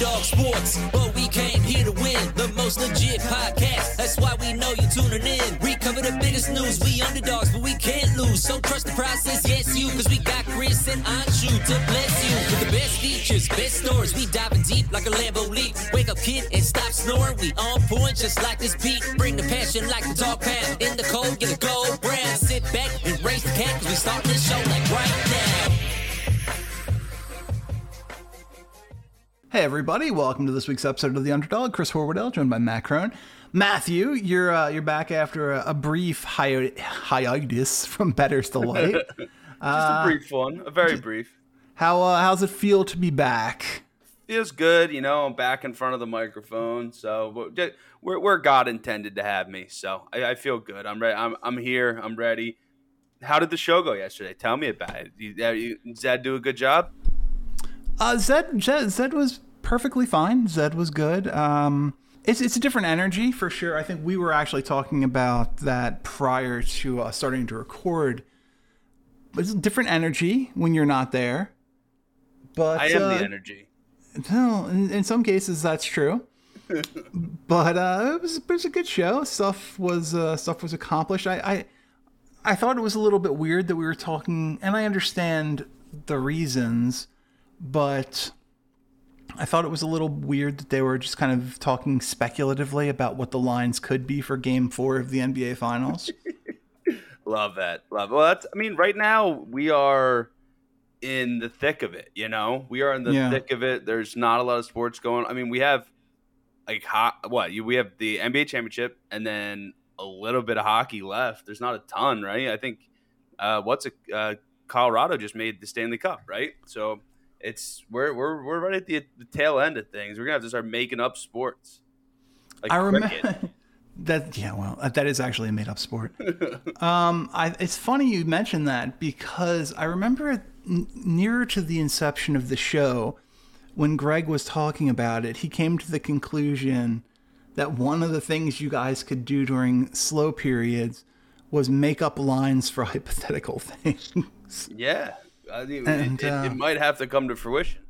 Underdog Sports, but we came here to win. The most legit podcast. That's why we know you're tuning in. We cover the biggest news. We underdogs, but we can't lose. So trust the process, yes, you. Cause we got Chris and Anshu to bless you. With the best features, best stories. We diving deep like a Lambo leap. Wake up, kid, and stop snoring. We on point just like this beat. Bring the passion like the dog pound. In the cold, get a gold brand. Sit back and raise the cat. Cause we start this show like right now. Hey everybody, welcome to this week's episode of The Underdog. Chris Horwedel, joined by Matt Crone. Matthew, you're uh, you're back after a, a brief hi- hiatus from Bettor's Delight. Just a brief one, a very brief. How uh, how's it feel to be back? Feels good, you know. I'm back in front of the microphone, so we're we're, we're God intended to have me. So I, I feel good. I'm ready. I'm I'm here. I'm ready. How did the show go yesterday? Tell me about it. You, uh, Zed do a good job. Uh, Zed, Zed Zed was perfectly fine. Zed was good. Um, it's it's a different energy for sure. I think we were actually talking about that prior to uh, starting to record. But it's a different energy when you're not there. But I am uh, the energy. No, in, in some cases that's true. but uh, it was it was a good show. Stuff was uh, stuff was accomplished. I, I I thought it was a little bit weird that we were talking, and I understand the reasons, but I thought it was a little weird that they were just kind of talking speculatively about what the lines could be for Game Four of the NBA Finals. Love that. Love. Well, that's. I mean, right now we are in the thick of it. You know, we are in the Yeah. thick of it. There's not a lot of sports going. I mean, we have like hot. What you? We have the NBA championship, and then a little bit of hockey left. There's not a ton, right? I think. Uh, what's a uh, Colorado just made the Stanley Cup, right? So it's we're we're we're right at the, the tail end of things. We're gonna have to start making up sports. Like I remember that. Yeah, well, uh, that is actually a made-up sport. um, I, it's funny you mentioned that because I remember n- nearer to the inception of the show, when Greg was talking about it, he came to the conclusion that one of the things you guys could do during slow periods was make up lines for hypothetical things. Yeah, I mean, And, it, it, uh, it might have to come to fruition.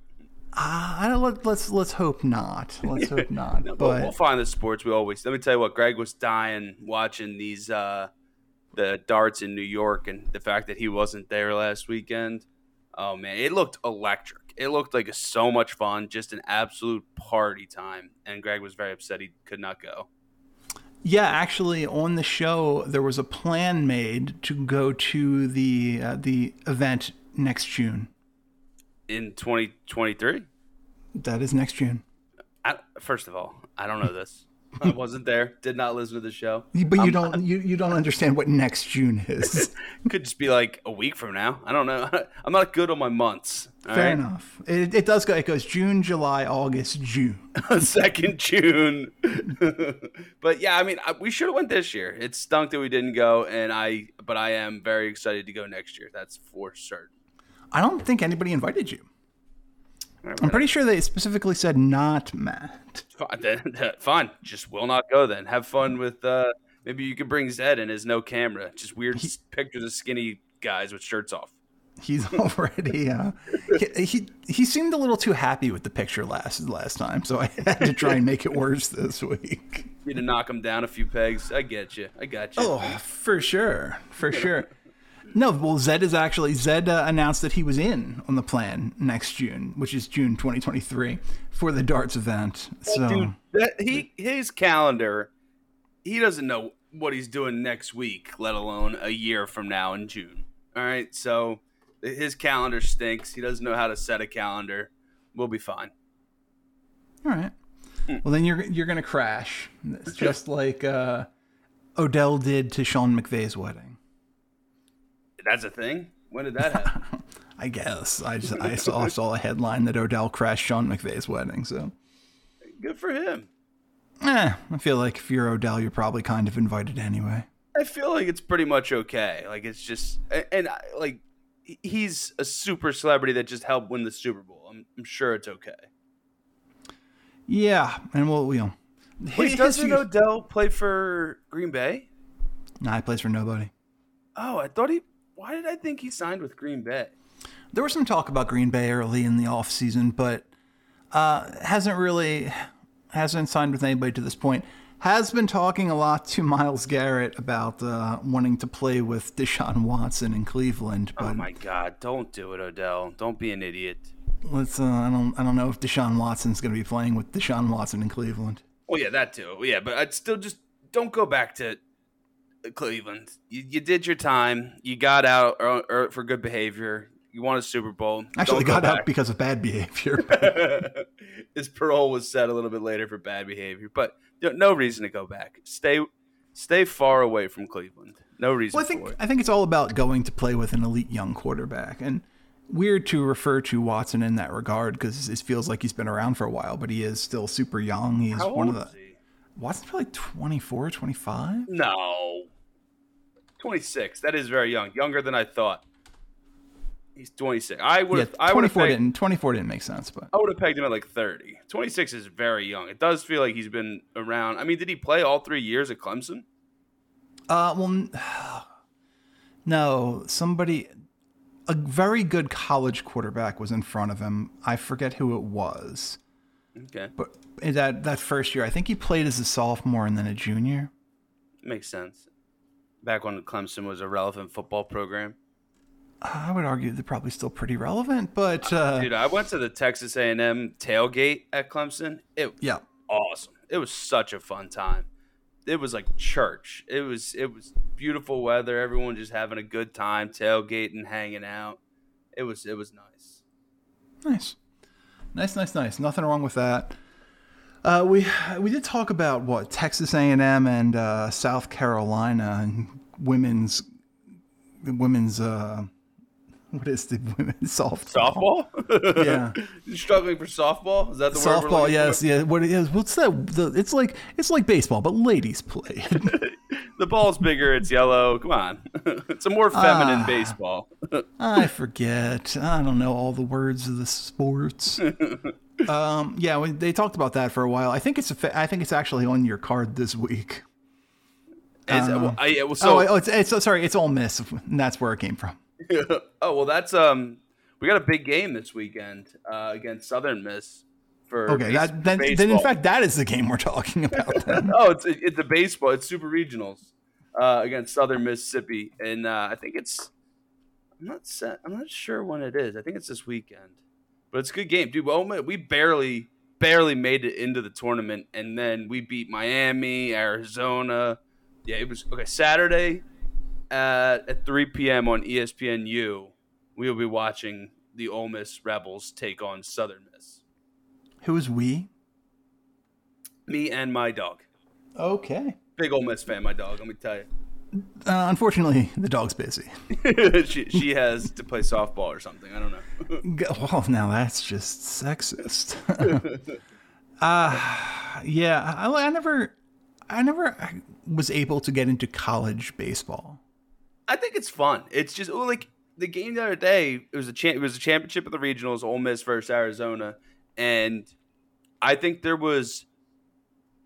Uh, I don't, let, let's let's hope not. Let's hope not. No, but but we'll find the sports we always. Let me tell you what, Greg was dying watching these uh, the darts in New York, and the fact that he wasn't there last weekend. Oh man, it looked electric. It looked like so much fun, just an absolute party time. And Greg was very upset he could not go. Yeah, actually, on the show there was a plan made to go to the uh, the event next June. in 2023. That is next June. I, first of all, I don't know this. I wasn't there. Did not listen to the show. But you don't you, you don't understand what next June is. Could just be like a week from now. I don't know. I'm not good on my months. all Fair right? enough. It, it does go. It goes June, July, August, June. Second June. but yeah, I mean, I, we should have went this year. It stunk that we didn't go, and I. But I am very excited to go next year. That's for certain. I don't think anybody invited you. I'm pretty sure they specifically said not Matt. Fine. Just will not go then. Have fun with. uh Maybe you could bring Zed and his no camera. Just weird s- pictures of skinny guys with shirts off. He's already. Uh, he, he he seemed a little too happy with the picture last last time, so I had to try and make it worse this week. You to knock him down a few pegs. I get you. I got you. Oh, for sure, for sure. No, well, Zed is actually Zed uh, announced that he was in on the plan next June, which is June 2023, for the darts event. So dude, that he his calendar, he doesn't know what he's doing next week, let alone a year from now in June. All right, so his calendar stinks. He doesn't know how to set a calendar. We'll be fine. all right. Well, then you're you're gonna crash. It's just like uh, Odell did to Sean McVay's wedding. That's a thing. When did that happen? I guess I just I saw saw a headline that Odell crashed Sean McVay's wedding. So, Good for him. eh, I feel like if you're Odell, you're probably kind of invited anyway. I feel like it's pretty much okay. Like it's just, and, I- like he's a super celebrity that just helped win the Super Bowl. I'm, I'm sure it's okay. Yeah, and we'll we know. Wait, his- doesn't his- Odell play for Green Bay? Nah, he plays for nobody. Oh, I thought he. Why did I think he signed with Green Bay? There was some talk about Green Bay early in the offseason, but Uh, hasn't really hasn't signed with anybody to this point. Has been talking a lot to Myles Garrett about uh, wanting to play with Deshaun Watson in Cleveland. But Oh my God! Don't do it, Odell. Don't be an idiot. let's. Uh, I don't. I don't know if Deshaun Watson's going to be playing with Deshaun Watson in Cleveland. Oh yeah, that too. Yeah, but I'd still just don't go back to Cleveland. You, you did your time. You got out or, or for good behavior. You won a Super Bowl. Actually, go got out because of bad behavior. His parole was set a little bit later for bad behavior, but you know, no reason to go back. Stay, stay far away from Cleveland. No reason Well, I think. I think it's all about going to play with an elite young quarterback, and weird to refer to Watson in that regard because it feels like he's been around for a while, but he is still super young. He's one of the he? Watson's probably 24, 25. No, twenty six. That is very young. Younger than I thought. He's twenty six. I would. Yeah, have I would have 24 didn't 24 didn't make sense, but I would have pegged him at like 30. 26 is very young. It does feel like he's been around. I mean, did he play all three years at Clemson? uh, well, no, somebody, a very good college quarterback was in front of him. I forget who it was, Okay. but that that first year, I think he played as a sophomore and then a junior. Makes sense. Back when Clemson was a relevant football program. I would argue they're probably still pretty relevant, but uh, Dude, I went to the Texas A&M tailgate at Clemson. It yeah. awesome. It was such a fun time. It was like church. It was it was beautiful weather. Everyone just having a good time, tailgating, hanging out. It was it was nice. Nice, nice, nice, nice. Nothing wrong with that. Uh, we we did talk about what Texas A and M and uh, South Carolina and women's women's uh, what is the women's softball? Softball? Yeah. You're struggling for softball? Is that the word? Softball, yes, for? yeah. What it is? What's that? The, it's like it's like baseball, but ladies play. The ball's bigger. It's yellow. Come on. it's a more feminine Ah. baseball. I forget. I don't know all the words of the sports. um, yeah, we, they talked about that for a while. I think it's a fa- I think it's actually on your card this week. Is- well, I, well, so, oh, oh, it's, it's sorry, it's Ole Miss, and that's where it came from. oh well, that's um. We got a big game this weekend uh, against Southern Miss. For Okay, base- that, then, then in fact that is the game we're talking about. Then. oh, it's it's a baseball. It's super regionals uh, against Southern Mississippi, and uh, I think it's. I'm not set. I'm not sure when it is. I think it's this weekend, but it's a good game, dude. Well, we barely barely made it into the tournament, and then we beat Miami, Arizona. Yeah, it was okay. Saturday at, at 3 p.m. on ESPNU, we will be watching the Ole Miss Rebels take on Southern Miss. Who is we? Me and my dog. Okay. Big Ole Miss fan, my dog. Let me tell you. Uh, unfortunately, the dog's busy. she she has to play softball or something. I don't know. Well, now that's just sexist. uh yeah, I, I never, I never was able to get into college baseball. I think it's fun. It's just oh, like the game the other day. It was a it was a championship of the regionals, Ole Miss versus Arizona, and I think there was.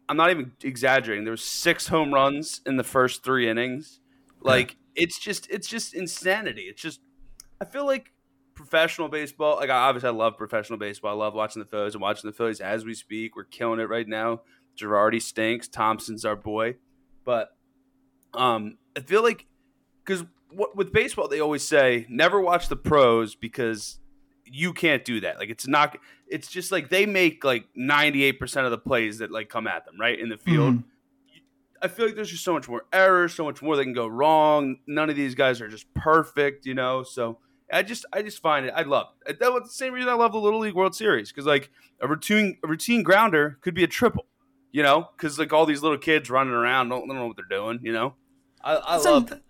I'm not even exaggerating. There was six home runs in the first three innings. Like it's just it's just insanity. It's just I feel like professional baseball. Like I obviously I love professional baseball. I love watching the Phillies and watching the Phillies as we speak. We're killing it right now. Girardi stinks. Thomson's our boy, but um, I feel like because with baseball they always say never watch the pros because you can't do that. Like it's not. It's just like they make like ninety eight percent of the plays that like come at them right in the field. Mhm. I feel like there's just so much more errors, so much more that can go wrong. None of these guys are just perfect, you know. So I just, I just find it. I love it. That was the same reason I love the Little League World Series because like a routine, a routine grounder could be a triple, you know, because like all these little kids running around don't, don't know what they're doing, you know. I, I That's, love, an- I love.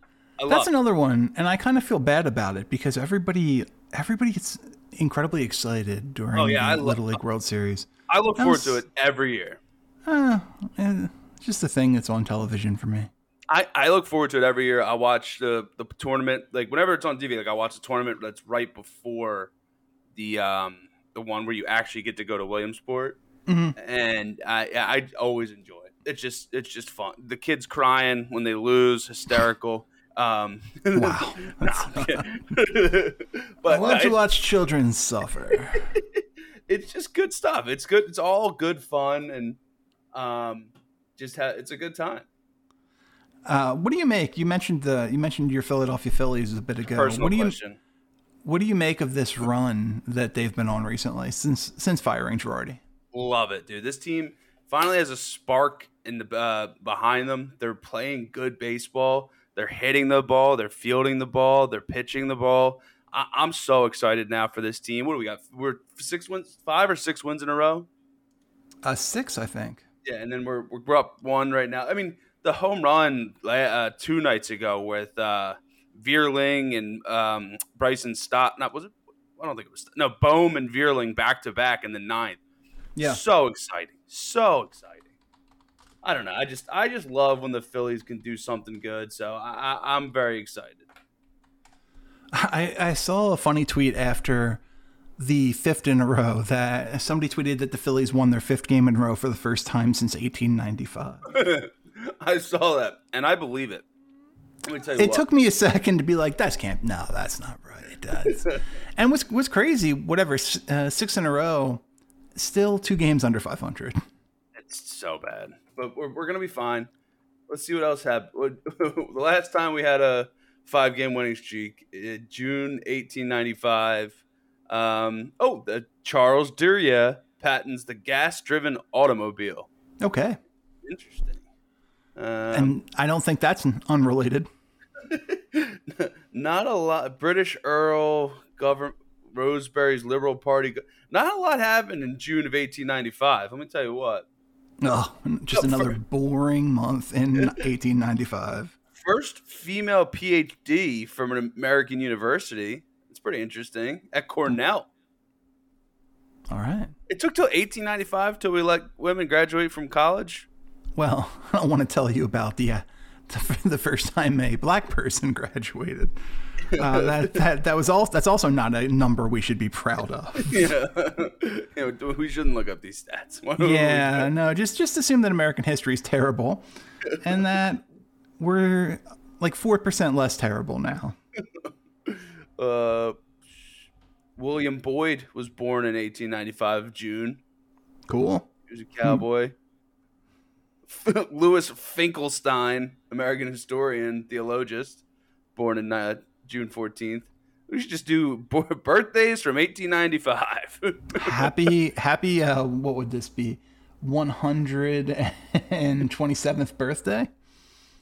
That's another one, and I kind of feel bad about it because everybody, everybody gets incredibly excited during Oh, yeah, the lo- Little League World Series. I look forward was- to it every year. Uh, eh, it's just a thing that's on television for me. I, I look forward to it every year. I watch the the tournament like whenever it's on TV. Like I watch the tournament that's right before the um the one where you actually get to go to Williamsport, Mhm. and I I always enjoy it. It's just it's just fun. The kids crying when they lose, hysterical. Um, Wow. but I love to watch children suffer. it's just good stuff. It's good. It's all good fun and um, just ha- it's a good time. Uh, what do you make? You mentioned the you mentioned your Philadelphia Phillies a bit ago. Personal what do you question. what do you make of this run that they've been on recently since since firing Girardi? Love it, dude. This team finally has a spark in the uh, behind them. They're playing good baseball. They're hitting the ball. They're fielding the ball. They're pitching the ball. I- I'm so excited now for this team. What do we got? We're six wins, five or six wins in a row. Uh, six, I think. Yeah, and then we're we're up one right now. I mean, the home run uh, two nights ago with uh, Vierling and um, Bryson Stott. Not was it? I don't think it was. No, Bohm and Vierling back to back in the ninth. Yeah. So exciting. So exciting. I don't know. I just I just love when the Phillies can do something good. So I, I, I'm very excited. I, I saw a funny tweet after the fifth in a row that somebody tweeted that the Phillies won their fifth game in a row for the first time since 1895. I saw that and I believe it. Let me tell you it what. took me a second to be like, "That's can't. No, that's not right." That's, and what's what's crazy? Whatever, uh, six in a row, still two games under 500. It's so bad, but we're, we're gonna be fine. Let's see what else happened. the last time we had a five game winning streak, uh, June 1895. Um, oh, the Charles Duryea patents the gas driven automobile. Okay, Interesting. Um, and I don't think that's unrelated. not a lot. British Earl government. Rosebery's Liberal Party. Not a lot happened in June of 1895. Let me tell you what. Oh, just another boring month in 1895. first female PhD from an American university. It's pretty interesting at Cornell. All right. It took till 1895 till we let women graduate from college. Well, I don't want to tell you about the uh, the, the first time a black person graduated. Uh, that, that that was all. That's also not a number we should be proud of. Yeah, you know, we shouldn't look up these stats. Yeah, no, just just assume that American history is terrible, and that we're like four percent less terrible now. Uh, William Boyd was born in 1895 June. Cool. He was a cowboy. Louis Finkelstein, American historian, theologist, born in uh, June 14th. We should just do birthdays from 1895. Happy happy. Uh, what would this be? One hundred and twenty seventh birthday.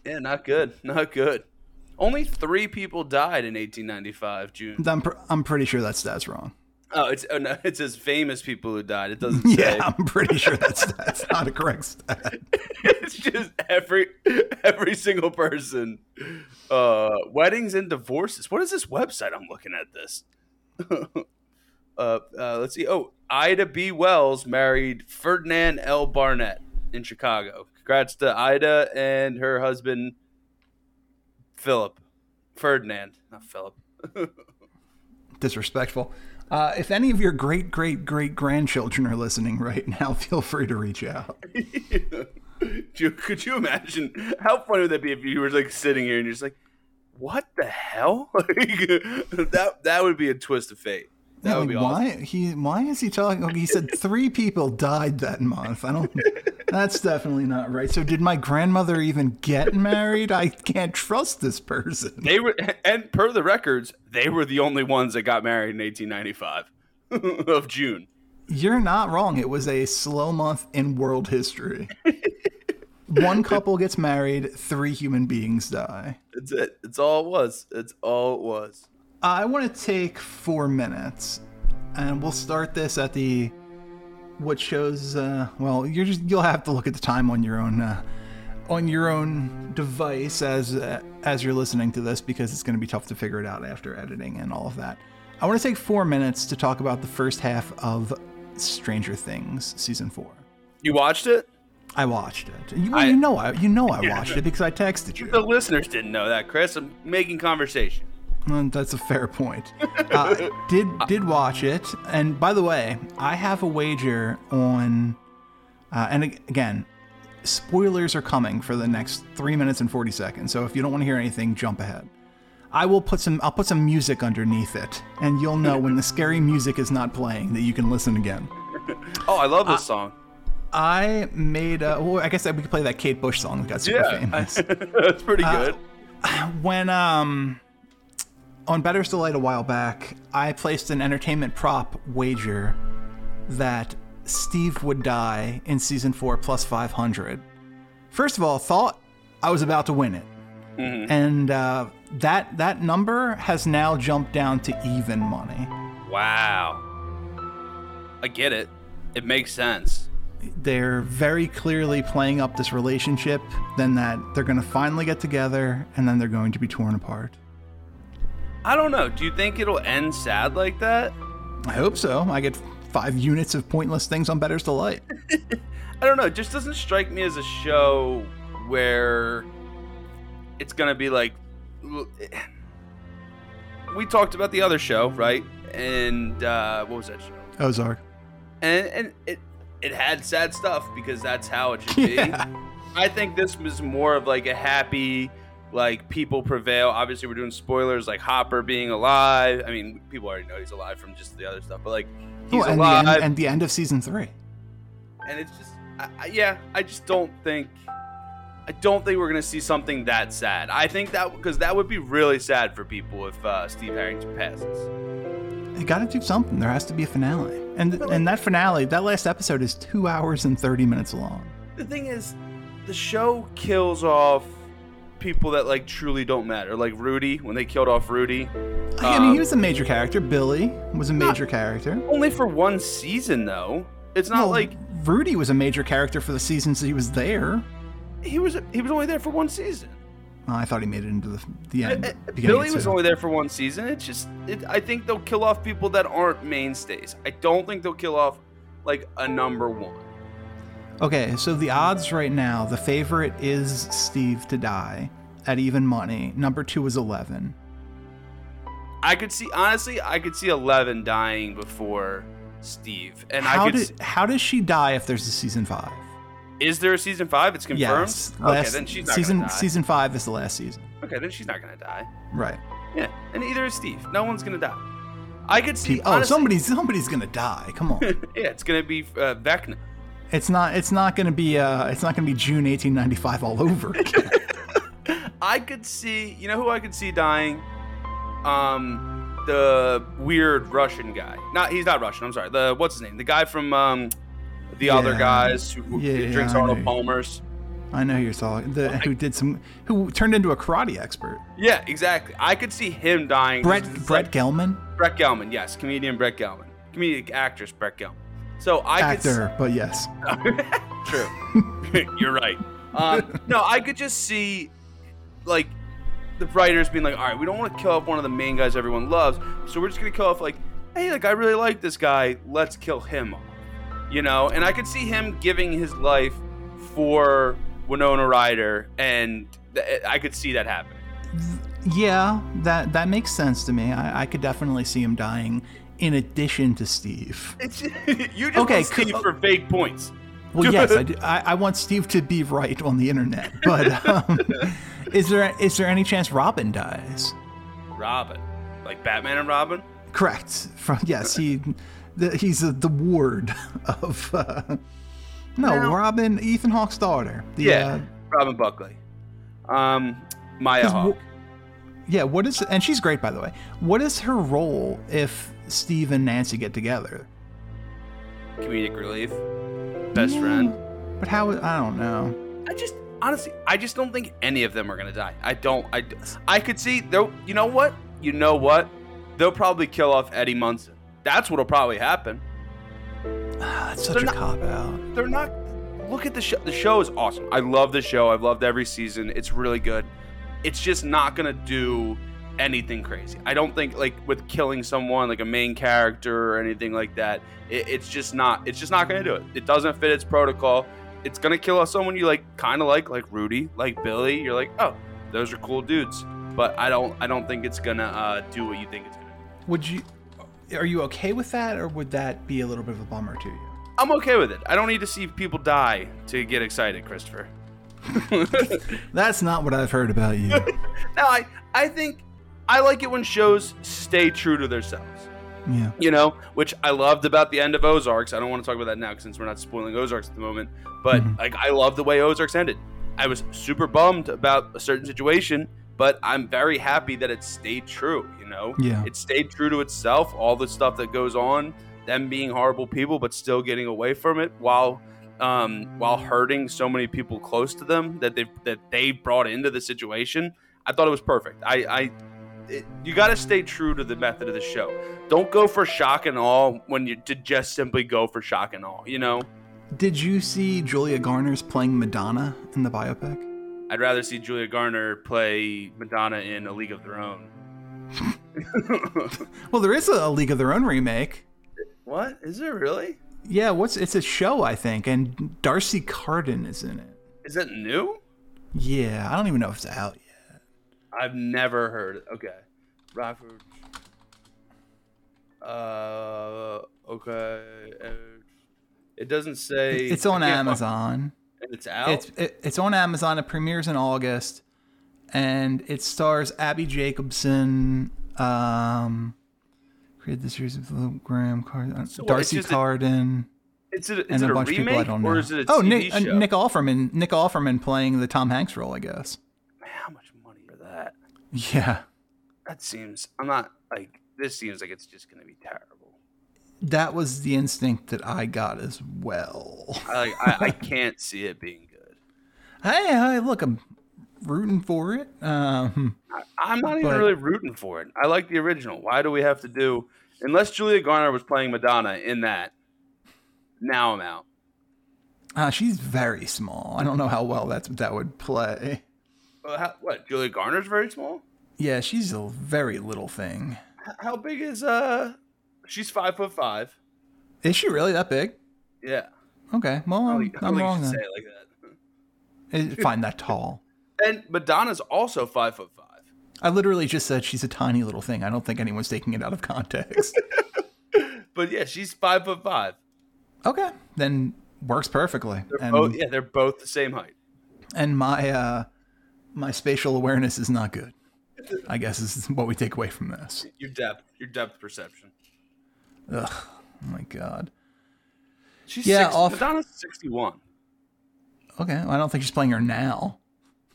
yeah, not good. Not good. Only three people died in 1895, June. I'm pr- I'm pretty sure that stat's wrong. Oh, it's oh, no, it says famous people who died. It doesn't say. Yeah, I'm pretty sure that's that's not a correct stat. it's just every every single person. Uh, weddings and divorces. What is this website? I'm looking at this. uh, uh, let's see. Oh, Ida B. Wells married Ferdinand L. Barnett in Chicago. Congrats to Ida and her husband Philip. Ferdinand, not Philip. Disrespectful. Uh, if any of your great great great grandchildren are listening right now, feel free to reach out. Could you imagine how funny would that be if you were like sitting here and you're just like, "What the hell?" That that would be a twist of fate. That Yeah, would be awesome. why he why is he talking? He said three people died that month. I don't. That's definitely not right. So did my grandmother even get married? I can't trust this person. They were, and per the records, they were the only ones that got married in 1895 of June. You're not wrong. It was a slow month in world history. One couple gets married, three human beings die. That's it. It's all it was. It's all it was. I want to take four minutes, and we'll start this at the what shows. Uh, well, you're just you'll have to look at the time on your own uh, on your own device as uh, as you're listening to this because it's going to be tough to figure it out after editing and all of that. I want to take four minutes to talk about the first half of Stranger Things season four. You watched it? I watched it. You, I- you know I you know I Yeah. watched it because I texted you. The listeners didn't know that, Chris. I'm making conversation. That's a fair point. Uh, did did watch it, and by the way, I have a wager on, uh, and again, spoilers are coming for the next three minutes and forty seconds. So if you don't want to hear anything, jump ahead. I will put some. I'll put some music underneath it, and you'll know when the scary music is not playing that you can listen again. Oh, I love this Uh, song. I made. Uh, well, I guess we could play that Kate Bush song that got super Yeah, famous. that's pretty Uh, good. when um on Bettor's Delight a while back, I placed an entertainment prop wager that Steve would die in season four plus 500. First of all, thought I was about to win it, and uh, that that number has now jumped down to even money. Wow. I get it. It makes sense. They're very clearly playing up this relationship, then that they're going to finally get together, and then they're going to be torn apart. I don't know. Do you think it'll end sad like that? I hope so. I get five units of pointless things on Bettor's Delight. I don't know. It just doesn't strike me as a show where it's gonna be like. We talked about the other show, right? And uh, what was that show? Ozark. And and it it had sad stuff because that's how it should be. Yeah. I think this was more of like a happy, like people prevail. Obviously, we're doing spoilers, like Hopper being alive. I mean, people already know he's alive from just the other stuff, but like he's Oh, and, the alive, end, and the end of season three. and it's just I, I, yeah i just don't think i don't think we're gonna see something that sad i think that because that would be really sad for people if uh, steve harrington passes They got to do something. There has to be a finale, and and that finale, that last episode is two hours and thirty minutes long. the thing is the show kills off people that like truly don't matter like rudy when they killed off rudy I mean, Um, he was a major character. Billy was a major character. only for one season though it's not Well, like Rudy was a major character for the seasons that he was there. he was he was only there for one season Oh, I thought he made it into the the end. Uh, uh, beginning Billy was only there for one season. It's just, it, I think they'll kill off people that aren't mainstays. I don't think they'll kill off like a number one. Okay, so the odds right now, the favorite is Steve to die at even money. Number two is eleven. I could see, honestly, I could see Eleven dying before Steve. And how I could. did how does she die if there's a season five? is there a season five? It's confirmed. Yes. okay, Last- then she's not season gonna die. season five is the last season. Okay, then she's not gonna die. Right. Yeah, and either is Steve. No one's gonna die. I could see. Oh, honestly- somebody's somebody's gonna die. Come on. yeah, it's gonna be uh, Vecna. it's not it's not gonna be uh it's not gonna be June 1895 all over again. I could see, you know who I could see dying? Um, the weird Russian guy. Not he's not Russian. I'm sorry. The what's his name? The guy from um, the other guys who, who Yeah, drinks Arnold. Palmer's. I know who you're talking. The, who did some who turned into a karate expert. Yeah, exactly. I could see him dying. Brett Brett like- Gelman, Brett Gelman. Yes, comedian Brett Gelman. Comedic actress Brett Gelman. So I could. s- but yes. True. You're right. Um, no, I could just see, like, the writers being like, all right, we don't want to kill off one of the main guys everyone loves, so we're just going to kill off, like, hey, like, I really like this guy, let's kill him. You know? And I could see him giving his life for Winona Ryder, and th- I could see that happening. Yeah, that that makes sense to me. I, I could definitely see him dying in addition to Steve. You just Okay, Steve cool. for fake points. Well, yes, I, do, I, I want Steve to be right on the internet, but um, is there is there any chance Robin dies? Robin. Like Batman and Robin? Correct. From yes, he the, he's a, the ward of uh, no No. Robin, Ethan Hawke's daughter. The, Yeah. uh, Robin Buckley. Um, Maya 'Cause Hawke. yeah. What is and she's great by the way. What is her role if Steve and Nancy get together? comedic relief, best friend. But how? I don't know. I just honestly, I just don't think any of them are gonna die. I don't. I I could see though. You know what? You know what? They'll probably kill off Eddie Munson. That's what'll probably happen. Ah, That's such They're a not- cop out. They're not. Look at the show. The show is awesome. I love the show. I've loved every season. It's really good. It's just not gonna do anything crazy. I don't think like with killing someone like a main character or anything like that. It, it's just not. It's just not gonna do it. It doesn't fit its protocol. It's gonna kill off someone you like, kind of like, like Rudy, like Billy. You're like, oh, those are cool dudes. But I don't. I don't think it's gonna uh, do what you think it's gonna. do. Would you? Are you okay with that, or would that be a little bit of a bummer to you? I'm okay with it. I don't need to see people die to get excited, Christopher. That's not what I've heard about you. No, I I think I like it when shows stay true to themselves. Yeah. You know, which I loved about the end of Ozarks. I don't want to talk about that now since we're not spoiling Ozarks at the moment. But Mhm. like, I love the way Ozarks ended. I was super bummed about a certain situation, but I'm very happy that it stayed true. You know, Yeah. it stayed true to itself. All the stuff that goes on, them being horrible people, but still getting away from it while um, while hurting so many people close to them that they that they brought into the situation. I thought it was perfect. I, I it, you got to stay true to the method of the show. Don't go for shock and all when you to just simply go for shock and all. You know, Did you see Julia Garner's playing Madonna in the biopic? I'd rather see Julia Garner play Madonna in A League of Their Own. Well, there is a, a League of Their Own remake. what is it really? Yeah, what's it's a show I think, and D'Arcy Carden is in it. Is it new? Yeah, I don't even know if it's out yet. I've never heard. it. Okay, Rockford. Uh, okay. uh, It doesn't say. It's on Amazon. And it's out. It's it, it's on Amazon. It premieres in August, and it stars Abbi Jacobson. Um, created the series of Graham, Card- uh, So D'Arcy it's a- Carden, Is it, is and it a a, bunch of people I don't know. or is it a oh, Nick uh. Nick Offerman. Nick Offerman playing the Tom Hanks role, I guess. Man, how much money for that? Yeah, That seems. I'm not like. This seems like it's just gonna be terrible. that was the instinct that I got as well. I. I, I can't see it being good. Hey, hey, look, I'm rooting for it. Um, I, I'm not even But- really rooting for it. I like the original. Why do we have to do? Unless Julia Garner was playing Madonna in that. Now I'm out. uh, she's very small. I don't know how well that's that would play. Well, how, what? Julia Garner's very small. Yeah, she's a very little thing. H- How big is uh? She's five foot five. Is she really that big? Yeah. Okay, well, I'm, I I'm wrong then. say it like that. Eh, Fine, that tall. And Madonna's also five foot five. I literally just said she's a tiny little thing. I don't think anyone's taking it out of context. But yeah, she's five foot five. okay, then works perfectly. They're And, both yeah, they're both the same height. and my uh, my spatial awareness is not good. I guess is what we take away from this. Your depth, your depth perception. Ugh, oh my god. She's Yeah, six, off- Madonna's sixty-one. Okay, well, I don't think she's playing her now.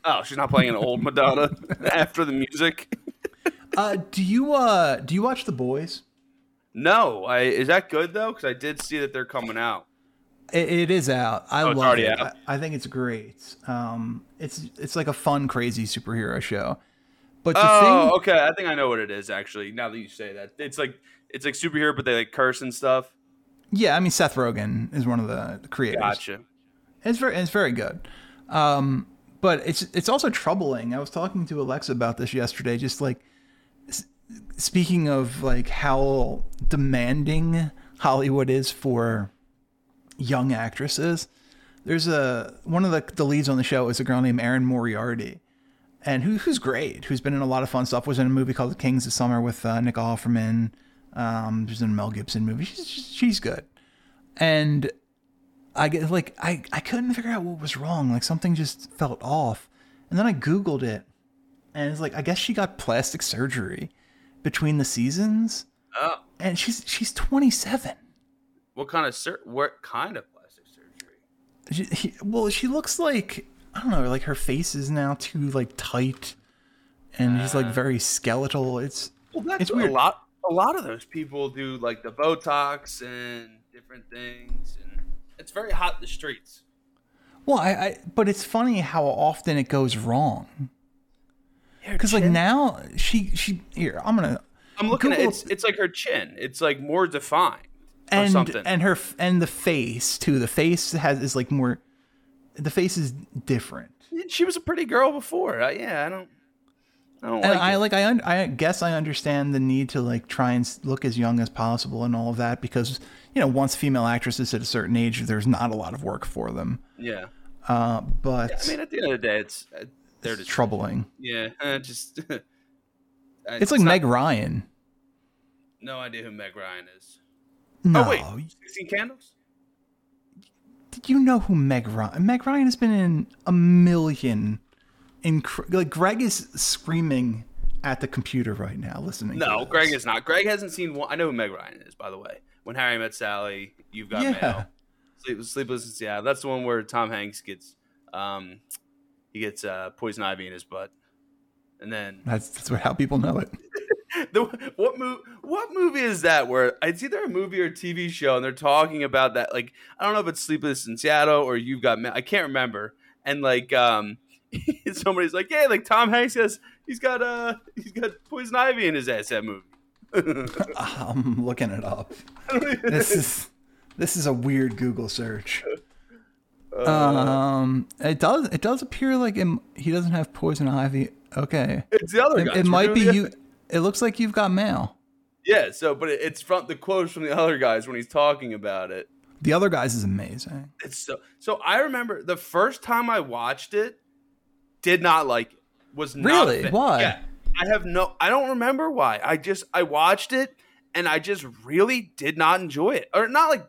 Oh, she's not playing an old Madonna after the music. Uh, do you uh do you watch The Boys? No, I is that good though? Because I did see that they're coming out. It, it is out. I Oh, love it. I, I think it's great. Um, it's it's like a fun, crazy superhero show. But the Oh, thing, okay. I think I know what it is. Actually, now that you say that, it's like it's like superhero, but they like curse and stuff. yeah, I mean Seth Rogen is one of the creators. Gotcha. It's very it's very good. Um, but it's it's also troubling. I was talking to Alexa about this yesterday. Just like s- speaking of like how demanding Hollywood is for young actresses. There's a one of the the leads on the show is a girl named Erin Moriarty, and who, who's great. Who's been in a lot of fun stuff. Was in a movie called The Kings of Summer with uh, Nick Offerman. Um, she's in a Mel Gibson movie. She's she's good, and I get like I I couldn't figure out what was wrong. Like something just felt off, and then I googled it, and it's like I guess she got plastic surgery between the seasons, Oh, and she's she's 27. What kind of sur- What kind of plastic surgery? She, he, well, she looks like I don't know, like her face is now too like tight, and she's like uh. very skeletal. It's Well, that's It's a lot. A lot of those people do like the Botox and different things, and it's very hot in the streets. well, I, I but it's funny how often it goes wrong. Because like now she she here I'm gonna I'm looking at it's it's like her chin. It's like more defined or and something. and her and the face too. The face has is like more. The face is different. she was a pretty girl before. Uh, yeah, I don't. I don't and like I it. like I un- I guess I understand the need to like try and look as young as possible and all of that because you know once female actresses at a certain age there's not a lot of work for them. Yeah, Uh, but I mean, at the end of the day, it's uh, they're it's just troubling. yeah, uh, just. uh, It's like not- Meg Ryan. No idea who Meg Ryan is. No, Oh wait, Sixteen Candles. did you know who Meg Ryan? Meg Ryan has been in a million. Inc- like Greg is screaming at the computer right now listening. No, Greg is not. Greg hasn't seen one. I know who Meg Ryan is, by the way. When Harry Met Sally, You've Got Yeah. Mail. Sleep, Sleepless in Seattle. That's the one where Tom Hanks gets um he gets uh, poison ivy in his butt, and then That's that's what, how people know it. The, what movie? What movie is that? Where it's either a movie or a TV show, and they're talking about that. Like I don't know if it's Sleepless in Seattle or You've Got. I can't remember. And like um, somebody's like, yeah, like Tom Hanks has he's got uh he's got poison ivy in his ass. That movie. I'm looking it up. This is this is a weird Google search. Um, it does it does appear like it, he doesn't have poison ivy. Okay, It's the other it, guys. it might be you. It looks like you've got mail. Yeah. So, but it's from the quotes from the other guys when he's talking about it. The other guys is amazing. It's so. So I remember the first time I watched it, did not like it. Was not Really? Why? Yeah. I have no. I don't remember why. I just I watched it and I just really did not enjoy it, or not like.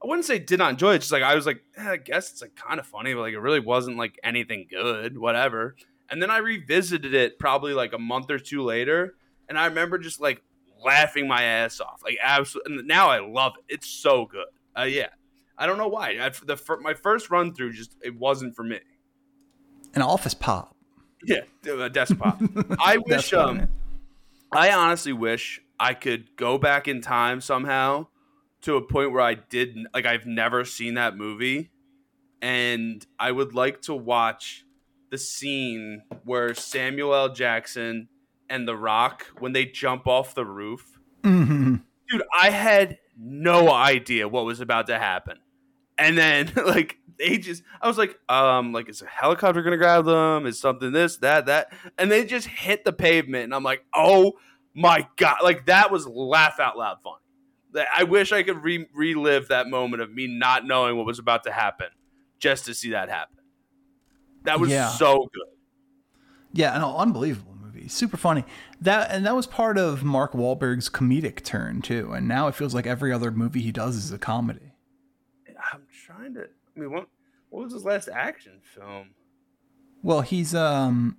I wouldn't say did not enjoy it. Just like I was like, eh, I guess it's like kind of funny, but like it really wasn't like anything good, whatever. And then I revisited it probably like a month or two later, and I remember just like laughing my ass off, like absolutely. And now I love it. It's so good. Uh, yeah, I don't know why. I, the my first run through just it wasn't for me. An office pop. Yeah, uh, Despot. I wish. Um, I honestly wish I could go back in time somehow to a point where I did like I've never seen that movie, and I would like to watch the scene where Samuel L. Jackson and The Rock when they jump off the roof. hmm Dude, I had no idea what was about to happen, and then like they just I was like, um, like is a helicopter gonna grab them? Is something this, that, that? And they just hit the pavement, and I'm like, oh my god, like that was laugh out loud funny. I wish I could re- relive that moment of me not knowing what was about to happen, just to see that happen. That was Yeah. so good. Yeah, an unbelievable movie. Super funny. That and that was part of Mark Wahlberg's comedic turn too. And now it feels like every other movie he does is a comedy. I'm trying to. I mean, what what was his last action film? Well, he's um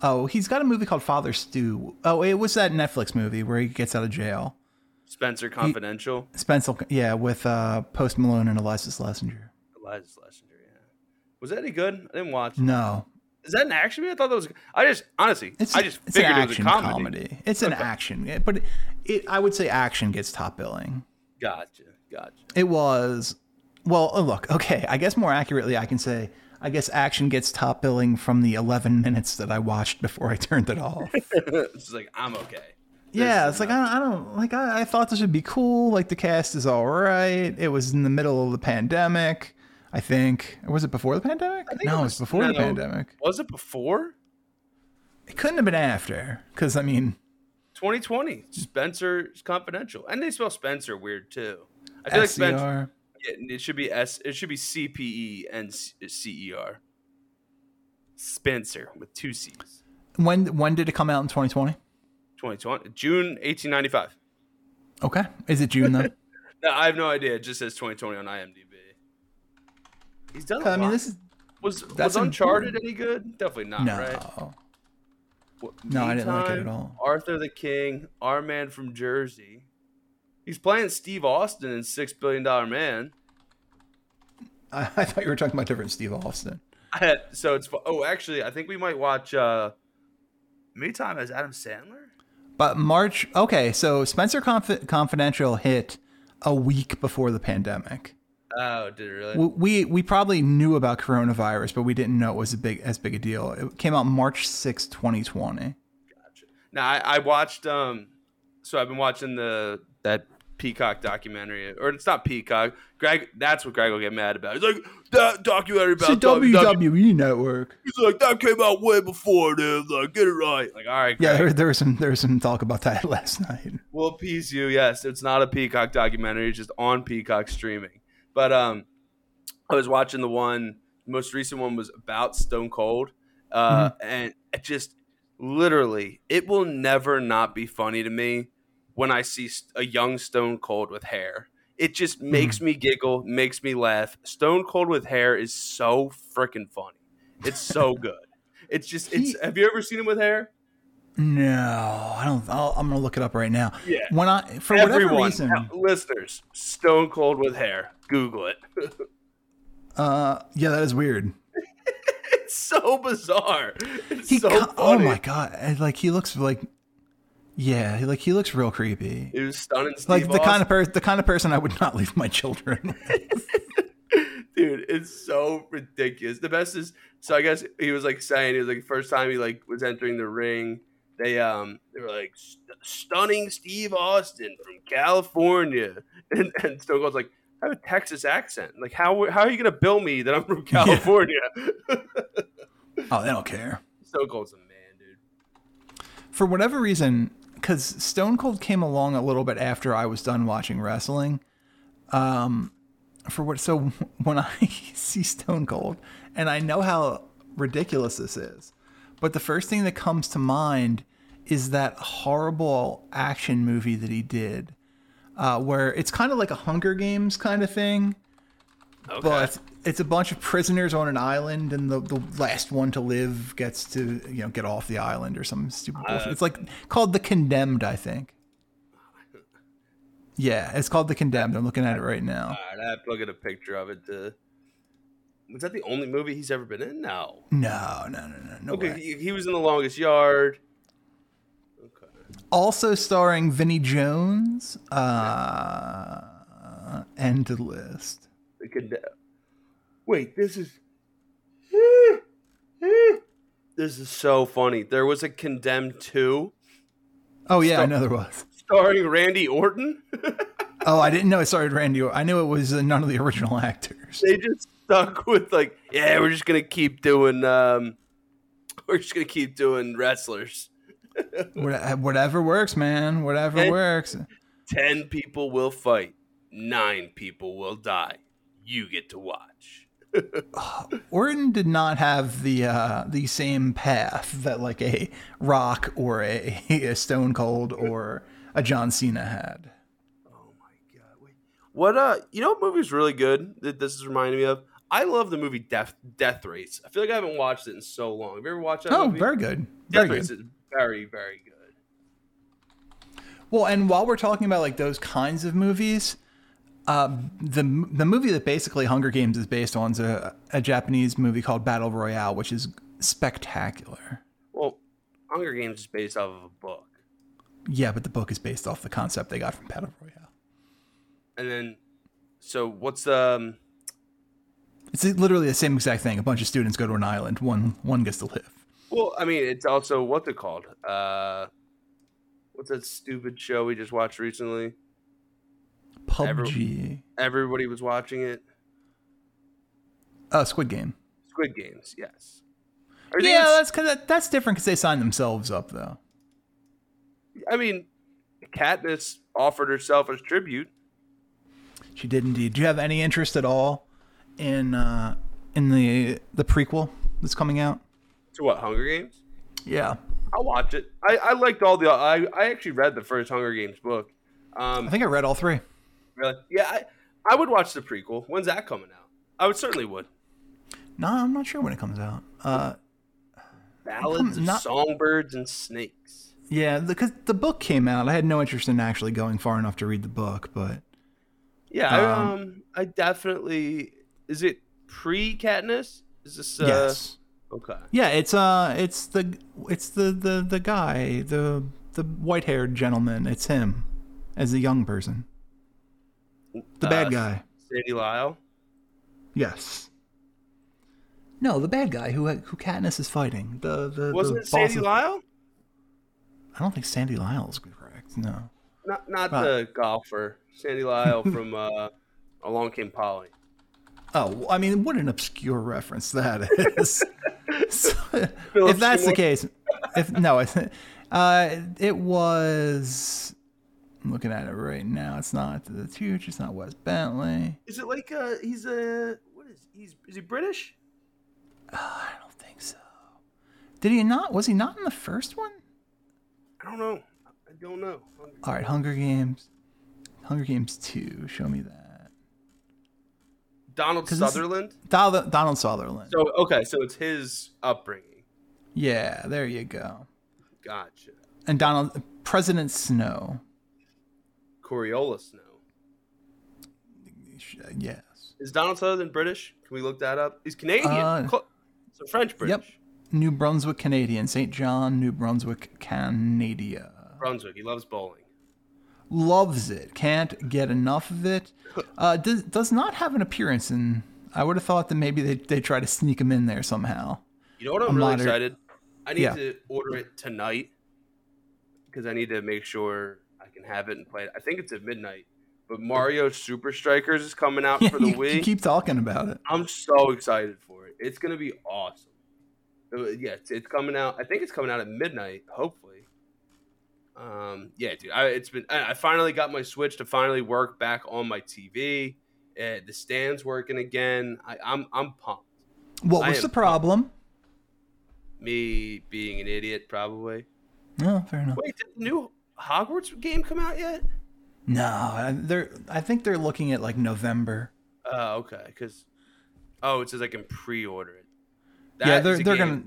oh, he's got a movie called Father Stu. Oh, it was that Netflix movie where he gets out of jail. Spencer Confidential. Spencer yeah, with uh Post Malone and Iliza Shlesinger. Iliza Shlesinger, yeah. Was that any good? I didn't watch. it. No. Is that an action movie? I thought that was. I just honestly, It's I just it's an figured it was a action comedy. It's an Okay. action. But it, it I would say action gets top billing. Gotcha, gotcha. It was, well, uh, look, okay. I guess more accurately, I can say, I guess action gets top billing from the 11 minutes that I watched before I turned it off. it's like I'm okay. yeah, it's like, I don't, I don't like, I, I thought this would be cool. Like, the cast is all right. It was in the middle of the pandemic, I think. Was it before the pandemic? No, it it was- was before the pandemic. Was it before It couldn't have been after, because, I mean, 2020? Spencer's Confidential, and they spell Spencer weird too. I feel like Spencer. Yeah, It should be S. It should be C P E and C E R. Spencer with two C's. When, when did it come out in 2020? 2020 June 1895. Okay. Is it June, though? No, I have no idea. It just says 2020 on IMDb. He's done. a I mean, this is, Was was Uncharted important. any good? Definitely not, no. right? What- No, I didn't like it at all. Arthur the King, our man from Jersey. He's playing Steve Austin in Six Billion Dollar Man. I, I thought you were talking about different Steve Austin. Had, so it's oh, actually, I think we might watch. uh Meantime as Adam Sandler. But March, okay, so Spencer Conf- Confidential hit a week before the pandemic. Oh, did it really? We we probably knew about coronavirus, but we didn't know it was a big as big a deal. It came out March sixth, 2020. Gotcha. Now I, I watched. um So I've been watching the that Peacock documentary, or it's not Peacock. Greg, that's what Greg will get mad about. He's like that documentary It's about WWE. WWE network. He's like that came out way before them. Like get it right. Like all right, Yeah, there, there was some there was some talk about that last night. We'll appease you. Yes, it's not a Peacock documentary. It's just on Peacock streaming. But um, I was watching the one. The most recent one was about Stone Cold, uh, and it just literally, it will never not be funny to me when I see a young Stone Cold with hair. It just makes me giggle, makes me laugh. Stone Cold with hair is so freaking funny. It's so good. It's just it's. He- have you ever seen him with hair? No, I don't. I'll, I'm gonna look it up right now. Yeah. When I for whatever reason, listeners, Stone Cold with hair. Google it. uh, yeah, that is weird. it's so bizarre. It's He, so co- funny. oh my god, and, like he looks like, yeah, he- like he looks real creepy. It was stunning. Steve Like the kind of person, the kind of person I would not leave my children. with. dude it's so ridiculous the best is so i guess he was like saying it was like the first time he like was entering the ring they um they were like stunning steve austin from california and, and stone cold's like i have a texas accent like how how are you gonna bill me that i'm from california oh, they don't care. stone cold's a man dude For whatever reason, because Stone Cold came along a little bit after I was done watching wrestling. Um, for what? So when I see Stone Cold, and I know how ridiculous this is, but the first thing that comes to mind is that horrible action movie that he did, uh, where it's kind of like a Hunger Games kind of thing. okay. But it's a bunch of prisoners on an island, and the, the last one to live gets to you know get off the island or some stupid bullshit. It's like called the Condemned, I think. Yeah, it's called the Condemned. I'm looking at it right now. all right i have to look at a picture of it to was that the only movie he's ever been in no No, no, no, no, no okay way. he, was in the longest yard Also starring Vinnie Jones. Uh, end list. The condemn. Wait, this is. This is so funny. There was a Condemned 2 Oh yeah, I Stop. know there was. starring Randy Orton. Oh, I didn't know it started Randy. Or- I knew it was uh, none of the original actors. they just stuck with like, yeah, we're just gonna keep doing. um We're just gonna keep doing wrestlers. What- Whatever works, man. Whatever And- works. Ten people will fight. Nine people will die. You get to watch. Orton did not have the uh, the same path that like a Rock or a, a Stone Cold or a John Cena had. Oh my god! Wait, what? Uh, you know what movie's really good that this is reminding me of? I love the movie Death Death Race. I feel like I haven't watched it in so long. Have you ever watched that Oh, movie? very good. Death Very Race good. is very very good. Well, and while we're talking about like those kinds of movies, uh, the the movie that basically Hunger Games is based on is a, a Japanese movie called Battle Royale, which is spectacular. Well, Hunger Games is based off of a book, Yeah, but the book is based off the concept they got from Battle Royale. and then so what's the um, It's literally the same exact thing. A bunch of students go to an island. One one gets to live. Well? I mean, it's also what's it called? Uh, what's that stupid show we just watched recently? PUBG. Everybody was watching it. Uh, Squid Game. Squid Games, yes. Yeah, that's cause that, that's different because they signed themselves up though. I mean, Katniss offered herself as tribute. She did indeed. Do you have any interest at all in uh, in the the prequel that's coming out? To what? Hunger Games? Yeah, I'll watch it. I, I liked all the. I, I actually read the first Hunger Games book. Um, I think I read all three. really? Yeah, I, I would watch the prequel. When's that coming out? I would certainly would. No, I'm not sure when it comes out. Uh, Ballads of Not- songbirds and snakes. yeah, because the, book came out. I had no interest in actually going far enough to read the book, but Yeah, I, Um, um, I definitely. Is it pre Katniss? Is this? Uh, yes, Okay. yeah, it's uh, it's the it's the the the guy, the the white haired gentleman. It's him as a young person, the Uh, bad guy. Sandy Lyle. Yes. No, the bad guy who who Katniss is fighting. The the Wasn't the it Sandy of- Lyle? I don't think Sandy Lyle's correct. No. Not not Right. the golfer. Sandy Lyle from uh, Along Came Polly. Oh, I mean, what an obscure reference that is. So, if that's the case, if no, it, uh, it was. I'm looking at it right now. It's not the Tuch. It's not Wes Bentley. Is it like uh he's a what is he's is he British? I don't think so. Did he not? Was he not in the first one? I don't know. I don't know. All right, Hunger Games. Hunger Games Two. Show me that. Donald Sutherland. Donald, Donald Sutherland. So okay, so it's his upbringing. Yeah, there you go. Gotcha. And Donald President Snow. Coriola Snow. Yes. Is Donald Sutherland British? Can we look that up? He's Canadian. Uh, so French British. Yep. New Brunswick, Canadian. St. John, New Brunswick, Canada. Brunswick. He loves bowling. Loves it. Can't get enough of it. Uh, does, does not have an appearance in. I would have thought that maybe they they try to sneak him in there somehow. You know what I'm A really excited? I need Yeah. to order it tonight because I need to make sure I can have it and play it. I think it's at midnight. But Mario Super Strikers is coming out Yeah, for the you, Wii. you keep talking about it. I'm so excited for it. It's gonna be awesome. Uh, Yeah, it's, it's coming out. I think it's coming out at midnight. Hopefully. Um, yeah, dude. I, it's been. I finally got my Switch to finally work back on my TV. Uh, the stand's working again. I, I'm I'm pumped. What was the problem? Me being an idiot, probably. No, fair enough. Wait, did the new Hogwarts game come out yet? No, I- they're. I think they're looking at like November. Oh, okay. Because oh, it says I can pre-order it. yeah, they're they're game- gonna.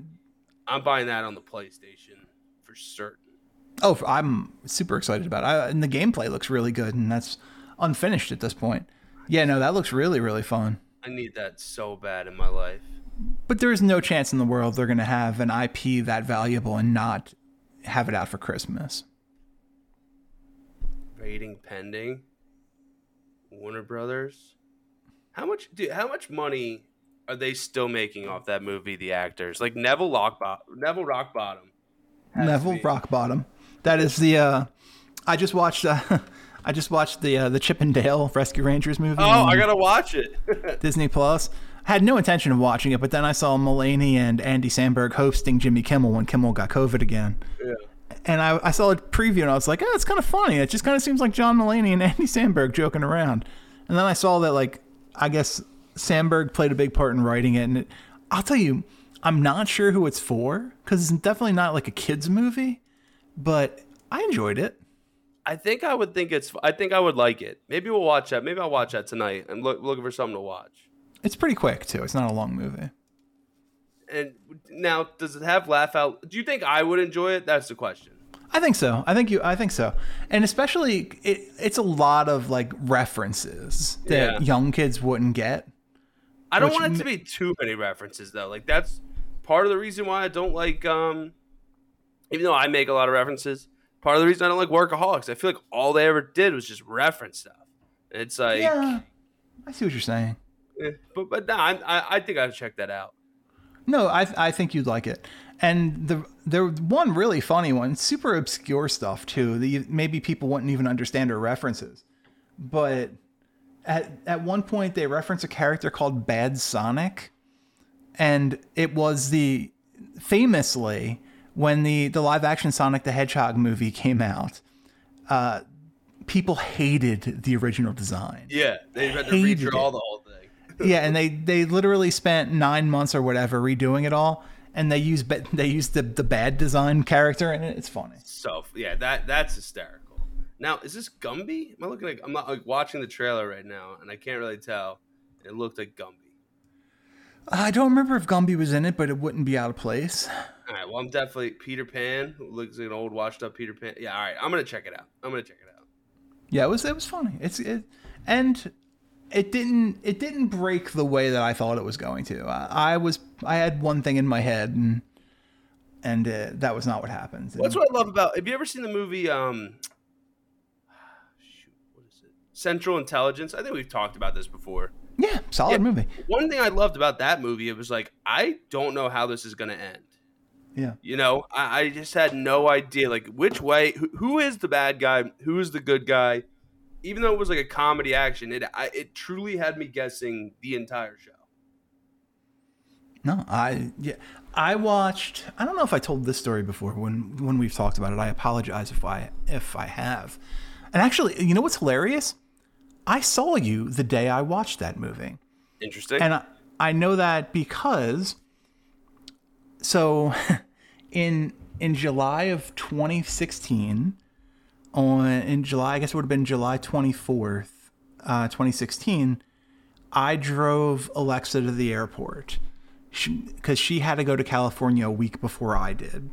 I'm buying that on the PlayStation for certain. Oh, I'm super excited about it. I, and the gameplay looks really good, and that's unfinished at this point. Yeah, no, that looks really really fun. I need that so bad in my life. But there is no chance in the world they're going to have an IP that valuable and not have it out for Christmas. Rating pending. Warner Brothers. How much? Dude, how much money are they still making off that movie? The actors like Neville Lockbottom. Neville Rockbottom. Neville be- Rock Bottom. That is the. uh I just watched. Uh, I just watched the uh, the Chip and Dale Rescue Rangers movie. Oh, I gotta watch it. Disney Plus. I had no intention of watching it, but then I saw Mulaney and Andy Samberg hosting Jimmy Kimmel when Kimmel got COVID again. yeah. And I, I saw a preview and I was like, oh, it's kind of funny. It just kind of seems like John Mulaney and Andy Samberg joking around. And then I saw that, like, I guess Samberg played a big part in writing it. And it, I'll tell you, I'm not sure who it's for because it's definitely not like a kid's movie, but I enjoyed it. I think I would think it's. I think I would like it. Maybe we'll watch that. Maybe I'll watch that tonight. I'm look, looking for something to watch. It's pretty quick, too. It's not a long movie. And now, does it have laugh out? Do you think I would enjoy it? That's the question. I think so. I think you. I think so. And especially, it, it's a lot of like references that Yeah. young kids wouldn't get. I don't want it to be too many references though. Like that's part of the reason why I don't like. um Even though I make a lot of references, part of the reason I don't like Workaholics. I feel like all they ever did was just reference stuff. It's like, yeah, I see what you're saying. eh, but but nah, I, I I think I'd check that out. No, I I think you'd like it. And the the one really funny one, super obscure stuff too. The maybe people wouldn't even understand her references, but at at one point they reference a character called Bad Sonic, and it was the famously when the the live action Sonic the Hedgehog movie came out. Uh, people hated the original design Yeah, they had to Hated redraw it. the whole thing. yeah, and they they literally spent nine months or whatever redoing it all, and they use they use the the bad design character in it. It's funny. So yeah, that that's hysterical. Now, is this Gumby? Am I looking like I'm not like watching the trailer right now, and I can't really tell. It looked like Gumby. I don't remember if Gumby was in it, but it wouldn't be out of place. All right, well, I'm definitely Peter Pan. Looks like an old, washed up Peter Pan. Yeah, all right, I'm gonna check it out. I'm gonna check it out. Yeah, it was it was funny. It's it, and it didn't it didn't break the way that I thought it was going to. I, I was I had one thing in my head, and and uh, that was not what happened. That's what I love about. Have you ever seen the movie? Um, shoot, what is it? Central Intelligence. I think we've talked about this before. Yeah, solid Yeah. movie. One thing I loved about that movie, it was like I don't know how this is gonna end. Yeah. You know, I, I just had no idea, like which way, who, who is the bad guy, who is the good guy. Even though it was like a comedy action, it I, it truly had me guessing the entire show. No, I yeah, I watched. I don't know if I told this story before when when we've talked about it. I apologize if I if I have. And actually, you know what's hilarious? I saw you the day I watched that movie, Interesting. and I, I know that because. So, in in July of 2016, on in July, I guess it would have been July 24th, uh, 2016. I drove Alexa to the airport because she, had to go to California a week before I did.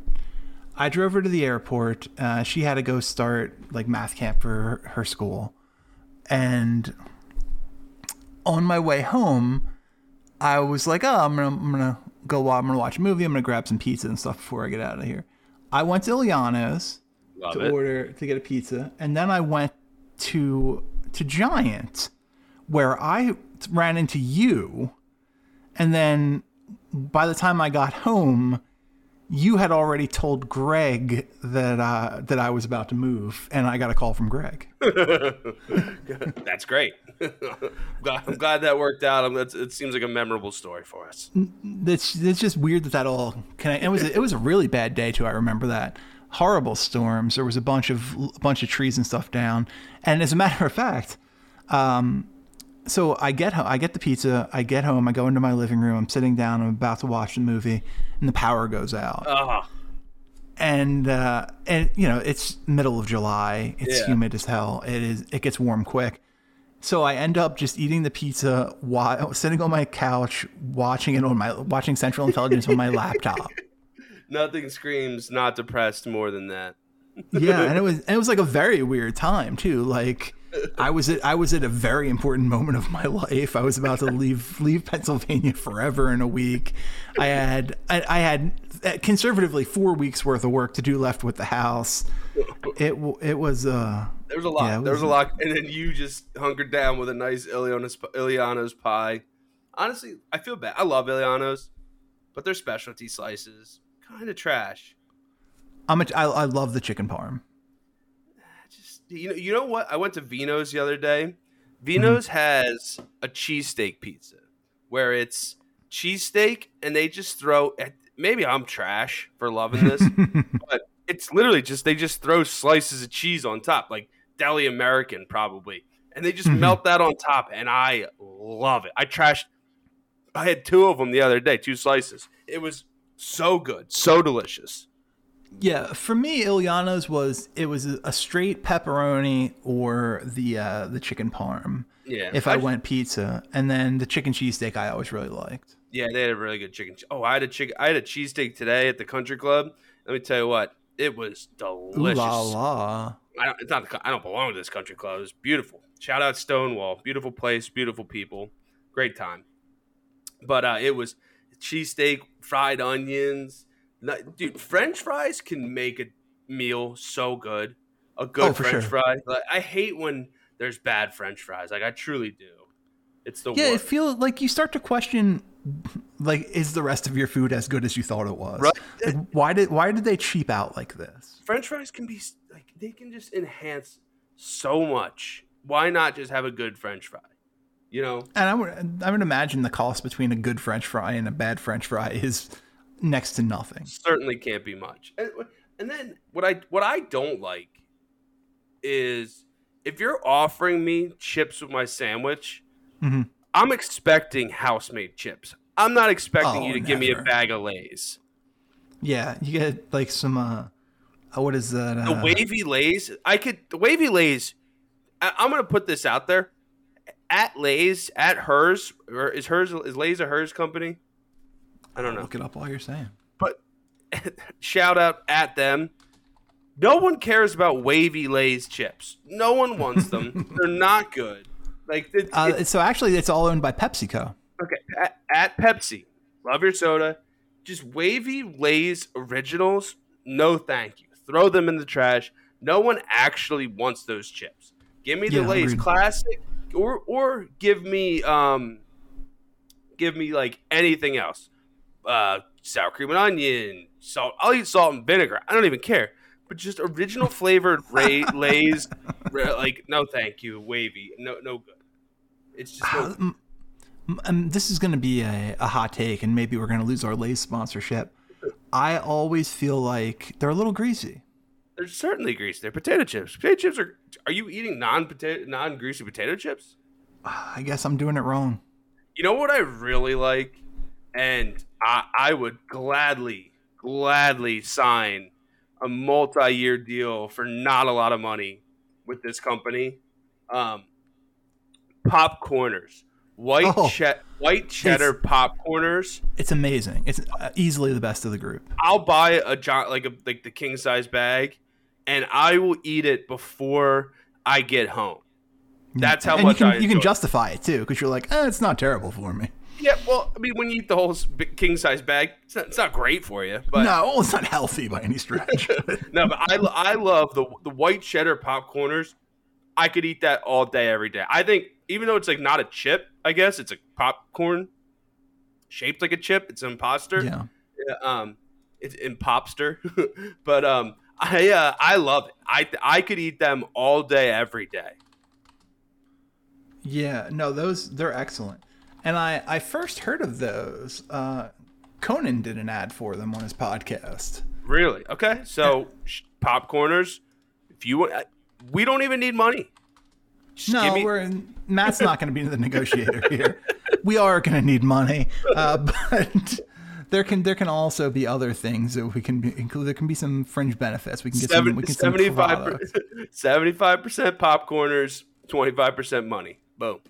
I drove her to the airport. Uh, she had to go start like math camp for her, her school, and on my way home, I was like, "Oh, I'm gonna, I'm gonna go. I'm gonna watch a movie. I'm gonna grab some pizza and stuff before I get out of here." I went to Iliano's Love to it. order to get a pizza, and then I went to to Giant, where I ran into you, and then by the time I got home, you had already told Greg that uh, that I was about to move, and I got a call from Greg. That's great. I'm glad that worked out. It seems like a memorable story for us. It's it's just weird that that all connect. It was a, it was a really bad day too. I remember that horrible storms. There was a bunch of a bunch of trees and stuff down. And as a matter of fact, um, so I get home, I get the pizza, I get home, I go into my living room, I'm sitting down, I'm about to watch the movie, and the power goes out. Oh, and uh, and you know it's middle of July. It's Yeah. humid as hell. It is. It gets warm quick. So I end up just eating the pizza while sitting on my couch, watching it on my watching Central Intelligence on my laptop. nothing screams not depressed more than that. Yeah, and it was and it was like a very weird time too. Like I was at I was at a very important moment of my life. I was about to leave leave Pennsylvania forever in a week. I had I, I had uh, conservatively four weeks worth of work to do left with the house. It it was uh There was a lot. Yeah, it there was a lot, and then you just hunkered down with a nice Iliana's, Iliana's pie. Honestly, I feel bad. I love Iliana's, but their specialty slices kind of trash. I'm a, I, I love the chicken parm. You know, you know what? I went to Vino's the other day. Vino's Mm-hmm. has a cheesesteak pizza where it's cheesesteak, and they just throw. Maybe I'm trash for loving this, but it's literally just they just throw slices of cheese on top, like deli American probably, and they just Mhm. melt that on top, and I love it. I trashed. I had two of them the other day, two slices. It was so good, so delicious. Yeah, for me, Iliano's was it was a straight pepperoni or the uh, the chicken parm. Yeah, If I just- went pizza, and then the chicken cheesesteak, I always really liked. Yeah, they had a really good chicken. Oh, I had a chicken. I had a cheesesteak today at the country club. Let me tell you what, it was Ooh delicious. la la! I don't, it's not. The, I don't belong to this country club. It's beautiful. Shout out Stonewall. Beautiful place. Beautiful people. Great time. But uh, it was cheesesteak, fried onions. No- Dude, French fries can make a meal so good. A good Oh, French sure. fry. Like, I hate when there's bad French fries. Like I truly do. It's the Yeah, it worst. feels like you start to question, like, is the rest of your food as good as you thought it was? Right. Like, why did why did they cheap out like this? French fries can be like they can just enhance so much. Why not just have a good French fry? You know, And I would I would imagine the cost between a good French fry and a bad French fry is next to nothing. certainly can't be much. And, and then what I what I don't like is if you're offering me chips with my sandwich, Mhm. I'm expecting house made chips. I'm not expecting Oh, you to give me a bag of Lay's. Yeah, you get like some uh, what is that? The Uh, wavy Lay's, I could the wavy Lay's. I, I'm gonna put this out there. At Lay's, at hers, or is hers is Lay's a hers company? I don't know. Look it up while you're saying. but shout out at them. No one cares about wavy Lay's chips. No one wants them. They're not good. Like it, Uh, it's- so actually, it's all owned by PepsiCo. okay, at, at Pepsi, love your soda. Just wavy Lay's originals. No, thank you. Throw them in the trash. No one actually wants those chips. Give me the Yeah, Lay's classic, or or give me um, give me like anything else. Uh, sour cream and onion, salt. I'll eat salt and vinegar. I don't even care. But just original flavored Ray, Lay's, like no, thank you, wavy, no, no good. It's just no, Um, um, this is going to be a, a hot take, and maybe we're going to lose our Lay's sponsorship. I always feel like they're a little greasy. They're certainly greasy. They're potato chips. Potato chips are. Are you eating non potato, non greasy potato chips? I guess I'm doing it wrong. You know what I really like, and I, I would gladly, gladly sign a multi-year deal for not a lot of money with this company. Um, popcorners, white Oh. che- white cheddar popcorners. It's amazing. It's uh, easily the best of the group. I'll buy a giant like a like the king size bag, and I will eat it before I get home. That's how and much you I can you can enjoy it. justify it too because you're like, eh, it's not terrible for me. Yeah, well, I mean, when you eat the whole king size bag, it's not, it's not great for you. But no, it's not healthy by any stretch. No, but I, I love the the white cheddar popcorners. I could eat that all day, every day. I think even though it's like not a chip, I guess it's a popcorn shaped like a chip. It's an imposter. yeah. Yeah, Um, it's impopster. but um, I uh, I love it. I I could eat them all day, every day. Yeah, no, those they're excellent. And I I first heard of those. Uh, Conan did an ad for them on his podcast. Really? Okay. So popcorners. If you want, we don't even need money. Just No, me- we're Matt's not going to be the negotiator here. We are going to need money, uh, but there can there can also be other things that we can be, include. There can be some fringe benefits. We can get some. We can get some 75 products. 75% popcorners, 25% money. Boom.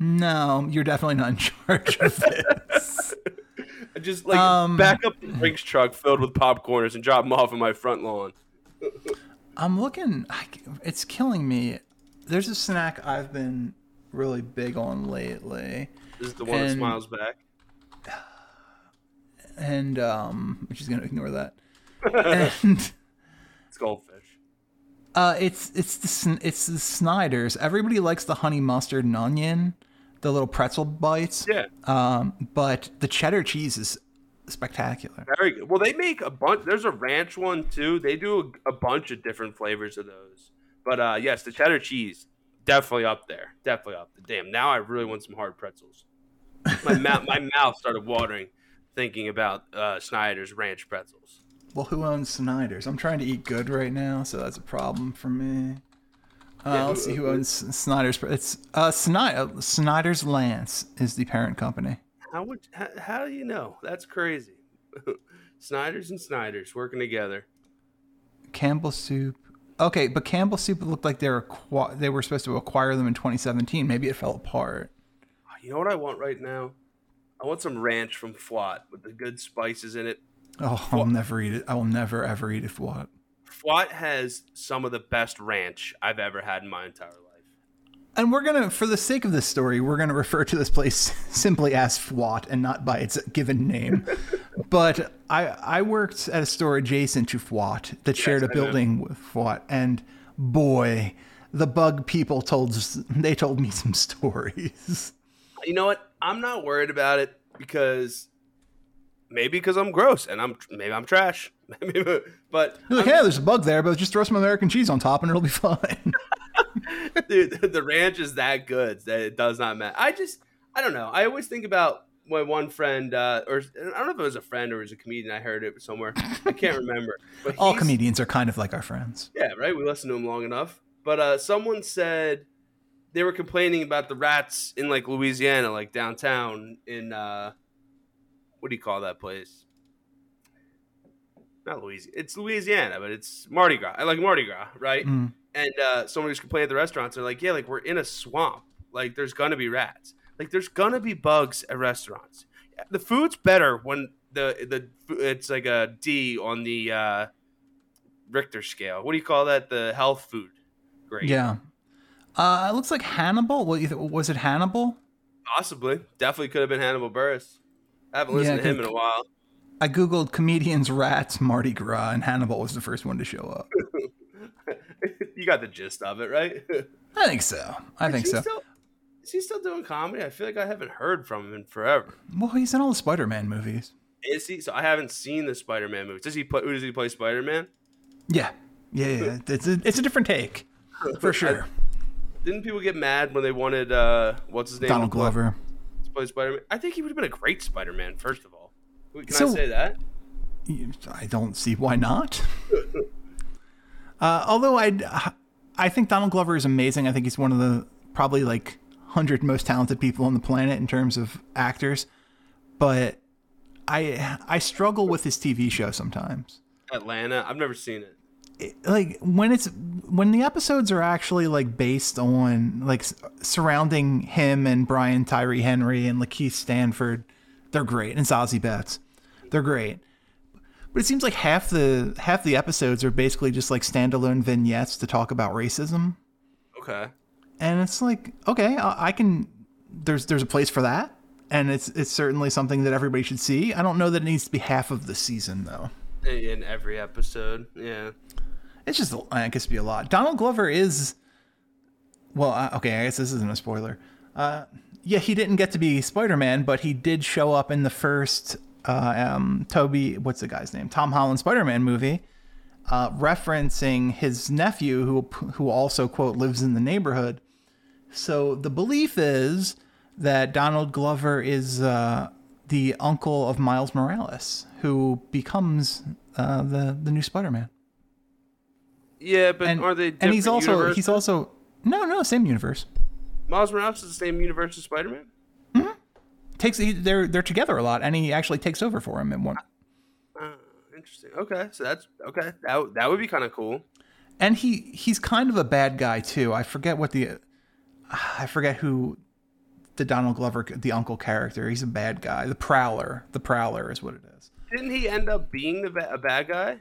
No, you're definitely not in charge of this. I just like Um, back up the drinks truck filled with popcorners and drop them off in my front lawn. I'm looking. I, it's killing me. There's a snack I've been really big on lately, This is the one that smiles back. and um, which is gonna ignore that. and It's goldfish. uh, it's it's the it's the Snyder's. Everybody likes the honey mustard and onion, the little pretzel bites. Yeah, Um, but the cheddar cheese is spectacular. very good. Well, they make a bunch. There's a ranch one too. They do a, a bunch of different flavors of those. But uh, yes, the cheddar cheese definitely up there. Definitely up there. Damn, now I really want some hard pretzels. My mouth, my mouth started watering thinking about uh, Snyder's ranch pretzels. Well, who owns Snyder's? I'm trying to eat good right now, so that's a problem for me. Uh, let's see who owns Snyder's. It's uh, Sny- uh, Snyder's Lance is the parent company. How would how, how do you know? That's crazy. Snyder's and Snyder's working together. Campbell Soup. Okay, but Campbell Soup looked like they were they were supposed to acquire them in 2017. Maybe it fell apart. You know what I want right now? I want some ranch from Flot with the good spices in it. Oh, I'll never eat it. I will never ever eat it. What? Flot has some of the best ranch I've ever had in my entire life. And we're gonna, for the sake of this story, we're gonna refer to this place simply as Fwat and not by its given name. but I I worked at a store adjacent to Fwat that shared a I know. building with Fwat, and boy, the bug people told they told me some stories. You know what? I'm not worried about it because maybe because I'm gross and I'm maybe I'm trash. but You're like, yeah, there's a bug there, but just throw some American cheese on top and it'll be fine. dude, the ranch is that good that it does not matter. I just, I don't know. I always think about my one friend, uh, or I don't know if it was a friend or it was a comedian. I heard it somewhere. I can't remember. But All comedians are kind of like our friends. Yeah, right. We listen to him long enough. But uh, someone said they were complaining about the rats in like Louisiana, like downtown in uh, what do you call that place? Not Louisiana. It's Louisiana, but it's Mardi Gras. I like Mardi Gras, right? Mm. And uh, someone was complaining at the restaurants. They're like, "Yeah, like we're in a swamp. Like there's gonna be rats. Like there's gonna be bugs at restaurants. The food's better when the the it's like a D on the uh, Richter scale. What do you call that? The health food grade. Yeah. Uh, it looks like Hannibal. Was it? Hannibal? possibly. Definitely could have been Hannibal Buress. I haven't listened Yeah, to him in a while. I googled comedians rats Mardi Gras, and Hannibal was the first one to show up. you got the gist of it, right? I think so. I think is he so. Still, is he still doing comedy? I feel like I haven't heard from him in forever. Well, he's in all the Spider-Man movies. Is he? So I haven't seen the Spider-Man movies. Does he play? Who does he play? Spider-Man? Yeah, yeah, yeah. It's a, it's a different take, for sure. Didn't people get mad when they wanted uh what's his name? Donald Glover. To play Spider-Man? I think he would have been a great Spider-Man. First of all, can I say that? I don't see why not. Uh, although I, I think Donald Glover is amazing. I think he's one of the probably like hundred most talented people on the planet in terms of actors. But I I struggle with his TV show sometimes. Atlanta. I've never seen it. Like when it's when the episodes are actually like based on like surrounding him and Brian Tyree Henry and LaKeith Stanfield, they're great. And Zazie Beetz, they're great. But it seems like half the half the episodes are basically just like standalone vignettes to talk about racism, Okay. and it's like okay, I, I can. There's there's a place for that, and it's it's certainly something that everybody should see. I don't know that it needs to be half of the season though. In every episode, yeah. It's just, I guess, be a lot. Donald Glover is, well, uh, okay, I guess this isn't a spoiler. Uh, yeah, he didn't get to be Spider Man, but he did show up in the first uh, um, Toby, what's the guy's name? Tom Holland Spider Man movie, uh, referencing his nephew, who who also quote lives in the neighborhood. So the belief is that Donald Glover is uh, the uncle of Miles Morales, who becomes uh, the the new Spider Man Yeah, but and are they? and he's also universes? he's also no no same universe Miles Morales is the same universe as Spider Man. takes he, they're they're together a lot and he actually takes over for him in one Uh, interesting. Okay, so that's okay. That that would be kind of cool. and he he's kind of a bad guy too i forget what the i forget who the donald glover the uncle character he's a bad guy the prowler the prowler is what it is Didn't he end up being the ba- a bad guy?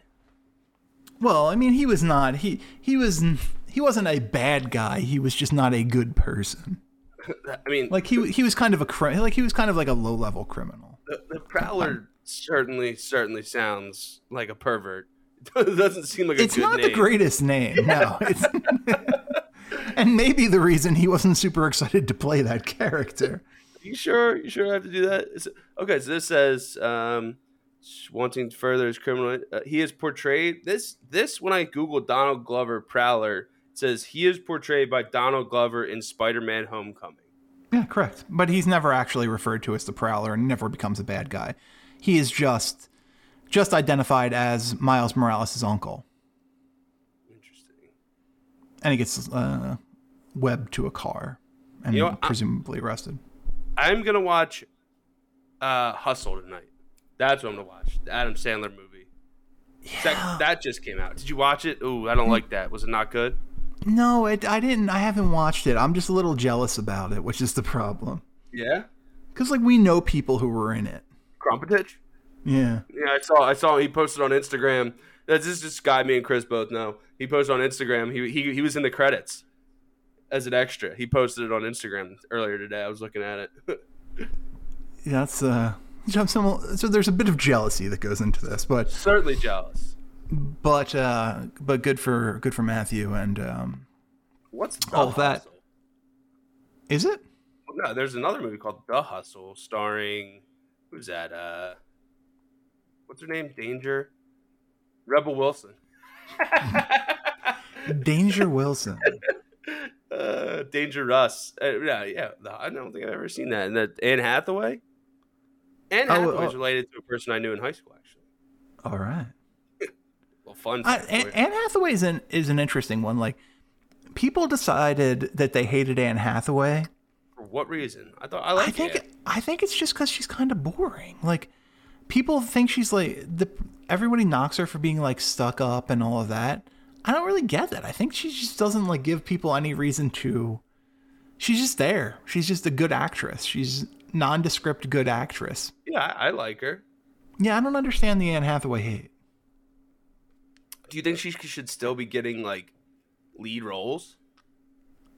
Well i mean he was not he he was he wasn't a bad guy he was just not a good person I mean, like he he was kind of a like he was kind of like a low level criminal the, the Prowler certainly certainly sounds like a pervert. it doesn't seem like a it's not the greatest name. No, it's and maybe the reason he wasn't super excited to play that character. You sure? You sure I have to do that? it- okay, so this says um, wanting to further his criminal. Uh, he is portrayed this this when I Google Donald Glover Prowler says he is portrayed by Donald Glover in Spider-Man: Homecoming. Yeah, correct. But he's never actually referred to as the Prowler and never becomes a bad guy. He is just just identified as Miles Morales' uncle, Interesting. and he gets uh, webbed to a car and You know, presumably arrested. I'm gonna watch uh, Hustle tonight. That's what I'm gonna watch. The Adam Sandler movie. That, that just came out. Did you watch it? Ooh, I don't like that. Was it not good? No, it, I didn't. I haven't watched it. I'm just a little jealous about it, which is the problem. Yeah. Because like we know people who were in it. Krumpetich? Yeah. Yeah, I saw. I saw. He posted on Instagram. This is just guy me and Chris both know. He posted on Instagram. He he he was in the credits as an extra. He posted it on Instagram earlier today. I was looking at it. Yeah, that's uh so there's a bit of jealousy that goes into this, but Certainly jealous. but uh but good for good for Matthew and um What's the All that. Hustle? is it? No, there's another movie called The Hustle, starring who's that? Uh, what's her name? Danger. Rebel Wilson. Danger Wilson. uh, Danger Russ. Uh, yeah, yeah. I don't think I've ever seen that. And that Anne Hathaway. Anne Oh, Hathaway's oh. related to a person I knew in high school, actually. All right. Well, fun. I, Anne. Anne Hathaway is an is an interesting one. Like people decided that they hated Anne Hathaway. For what reason? I thought I like I think it. I think it's just because she's kind of boring. Like people think she's like the everybody knocks her for being like stuck up and all of that. I don't really get that. I think she just doesn't like give people any reason to. She's just there. She's just a good actress. She's nondescript good actress. Yeah, I, I like her. Yeah, I don't understand the Anne Hathaway hate. Do you think she should still be getting like lead roles?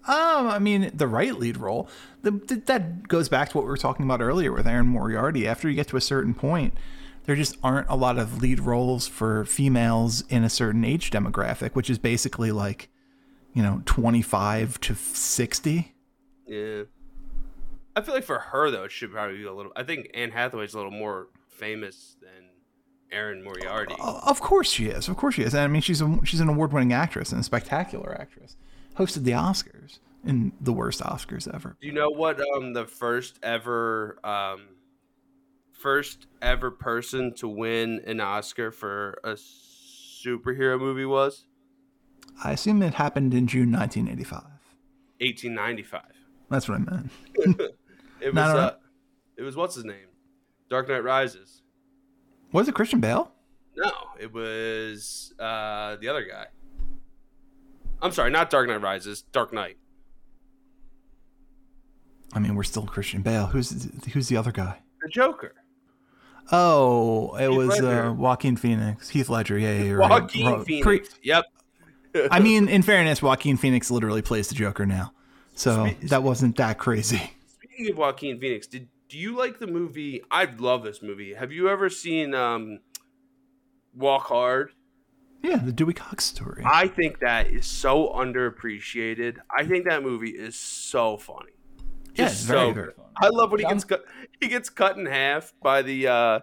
Um, I mean, the right lead role. The, th- that goes back to what we were talking about earlier with Erin Moriarty. After you get to a certain point, there just aren't a lot of lead roles for females in a certain age demographic, which is basically like, you know, 25 to 60. Yeah. I feel like for her though, it should probably be a little. I think Anne Hathaway's a little more famous than Erin Moriarty. O- Of course she is. Of course she is. And I mean, she's a, she's an award-winning actress and a spectacular actress. Hosted the Oscars in the worst Oscars ever. Do you know what um the first ever um first ever person to win an Oscar for a superhero movie was? I assume it happened in June 1985. 1895. That's what I meant. It was uh, it was what's his name? Dark Knight Rises. Was it Christian Bale? No, it was uh the other guy. I'm sorry, not Dark Knight Rises, Dark Knight. I mean, we're still Christian Bale. Who's who's the other guy? The Joker. Oh, it Heath was uh, Joaquin Phoenix, Heath Ledger. Yeah, yeah, right. Joaquin Ro- Phoenix. pre- yep. I mean, in fairness, Joaquin Phoenix literally plays the Joker now, so Spe- that wasn't that crazy. Speaking of Joaquin Phoenix, did do you like the movie? I love this movie. Have you ever seen um, Walk Hard? Yeah, the Dewey Cox story. I think that is so underappreciated. I think that movie is so funny. yeah, it's very, so very good. fun. I love when he gets cut. He gets cut in half by the uh,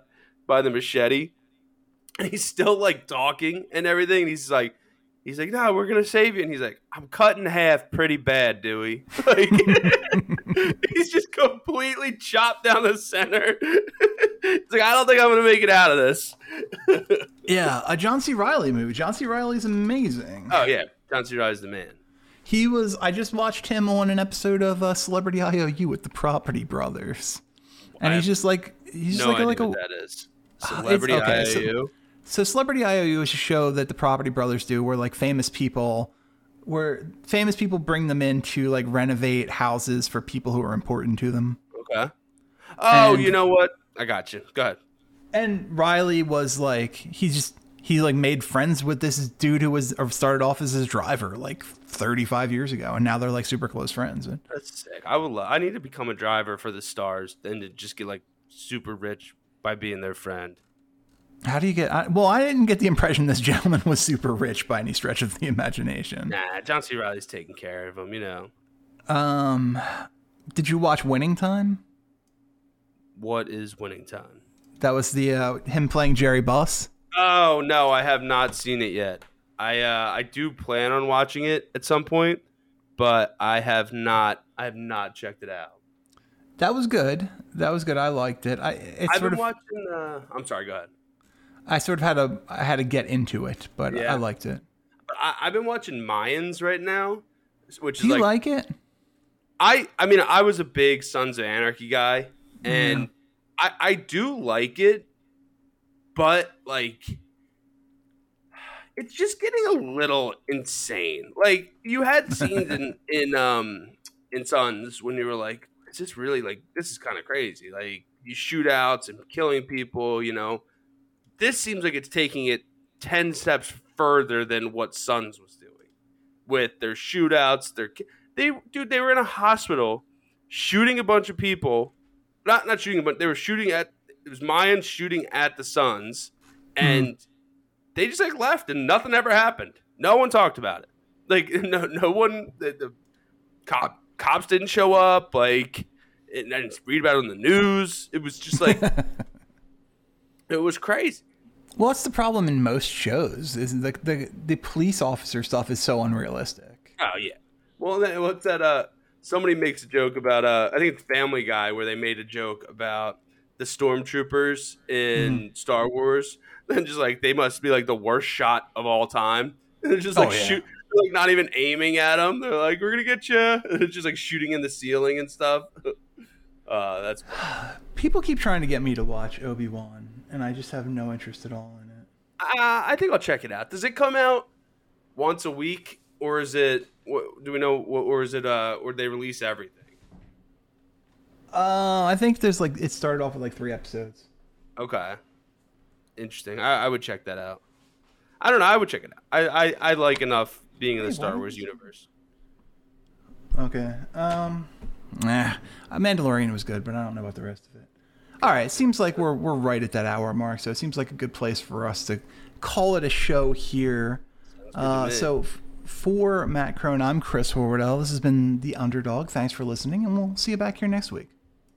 by the machete, and he's still like talking and everything. And he's like, he's like, "No, we're gonna save you." And he's like, "I'm cut in half, pretty bad, Dewey." Like, he's just completely chopped down the center. it's like, "I don't think I'm gonna make it out of this." Yeah, a John C. Reilly movie. John C. Reilly's amazing. oh yeah, John C. Reilly's the man. He was. I just watched him on an episode of uh, Celebrity IOU with the Property Brothers, and he's just like he's just no like like a what that is. Celebrity okay, so- IOU. So Celebrity IOU is a show that the Property Brothers do where like famous people where famous people bring them in to like renovate houses for people who are important to them. Okay. Oh, And- you know what? I got you. Go ahead. And Reilly was like he just he like made friends with this dude who was or started off as his driver like 35 years ago and now they're like super close friends. That's sick. I would. Love, I need to become a driver for the stars, then to just get like super rich by being their friend. How do you get I, well I didn't get the impression this gentleman was super rich by any stretch of the imagination. Nah, John C. Reilly's taking care of him. You know Um did you watch Winning Time? what is winning time? That was the uh, him playing Jerry Buss. Oh no, I have not seen it yet. I uh, I do plan on watching it at some point, but I have not. I have not checked it out. That was good. That was good. I liked it. I it's I've sort been of watching. Uh, I'm sorry. Go ahead. I sort of had a I had to get into it, but Yeah. I liked it. I, I've been watching Mayans right now, which Do is you like like it? I I mean I was a big Sons of Anarchy guy and I I do like it but like it's just getting a little insane. Like you had scenes in in um in Sons when you were like is this really like this is kind of crazy. Like you shootouts and killing people, you know. This seems like it's taking it 10 steps further than what Sons was doing with their shootouts, their they dude they were in a hospital shooting a bunch of people not not shooting but they were shooting at it was Mayans shooting at the Sons hmm. and they just like left and nothing ever happened. No one talked about it. Like no no one the, the cop cops didn't show up like it, I didn't read about it on the news. It was just like it was crazy Well, that's the problem in most shows. Is the the the police officer stuff is so unrealistic. Oh yeah. Well, then what's that? Uh, somebody makes a joke about. Uh, I think it's Family Guy where they made a joke about the stormtroopers in Star Wars. And just like they must be like the worst shot of all time. And they're just like Oh, yeah. shoot, like not even aiming at them. They're like, "We're gonna get you." And it's just like shooting in the ceiling and stuff. Uh, that's People keep trying to get me to watch Obi Wan, and I just have no interest at all in it. Uh, I think I'll check it out. Does it come out once a week, or is it? Do we know? Or is it? Uh, or they release everything? Uh, I think there's like it started off with like three episodes. Okay, interesting. I, I would check that out. I don't know. I would check it out. I I, I like enough being in the Hey, Star Wars universe. Okay. Um, nah. Uh, Mandalorian was good, but I don't know about the rest of it. All right. Seems like we're we're right at that hour mark, so it seems like a good place for us to call it a show here. Uh, so f- for Matt Crone, I'm Chris Horwedel. This has been the Underdog. Thanks for listening, and we'll see you back here next week.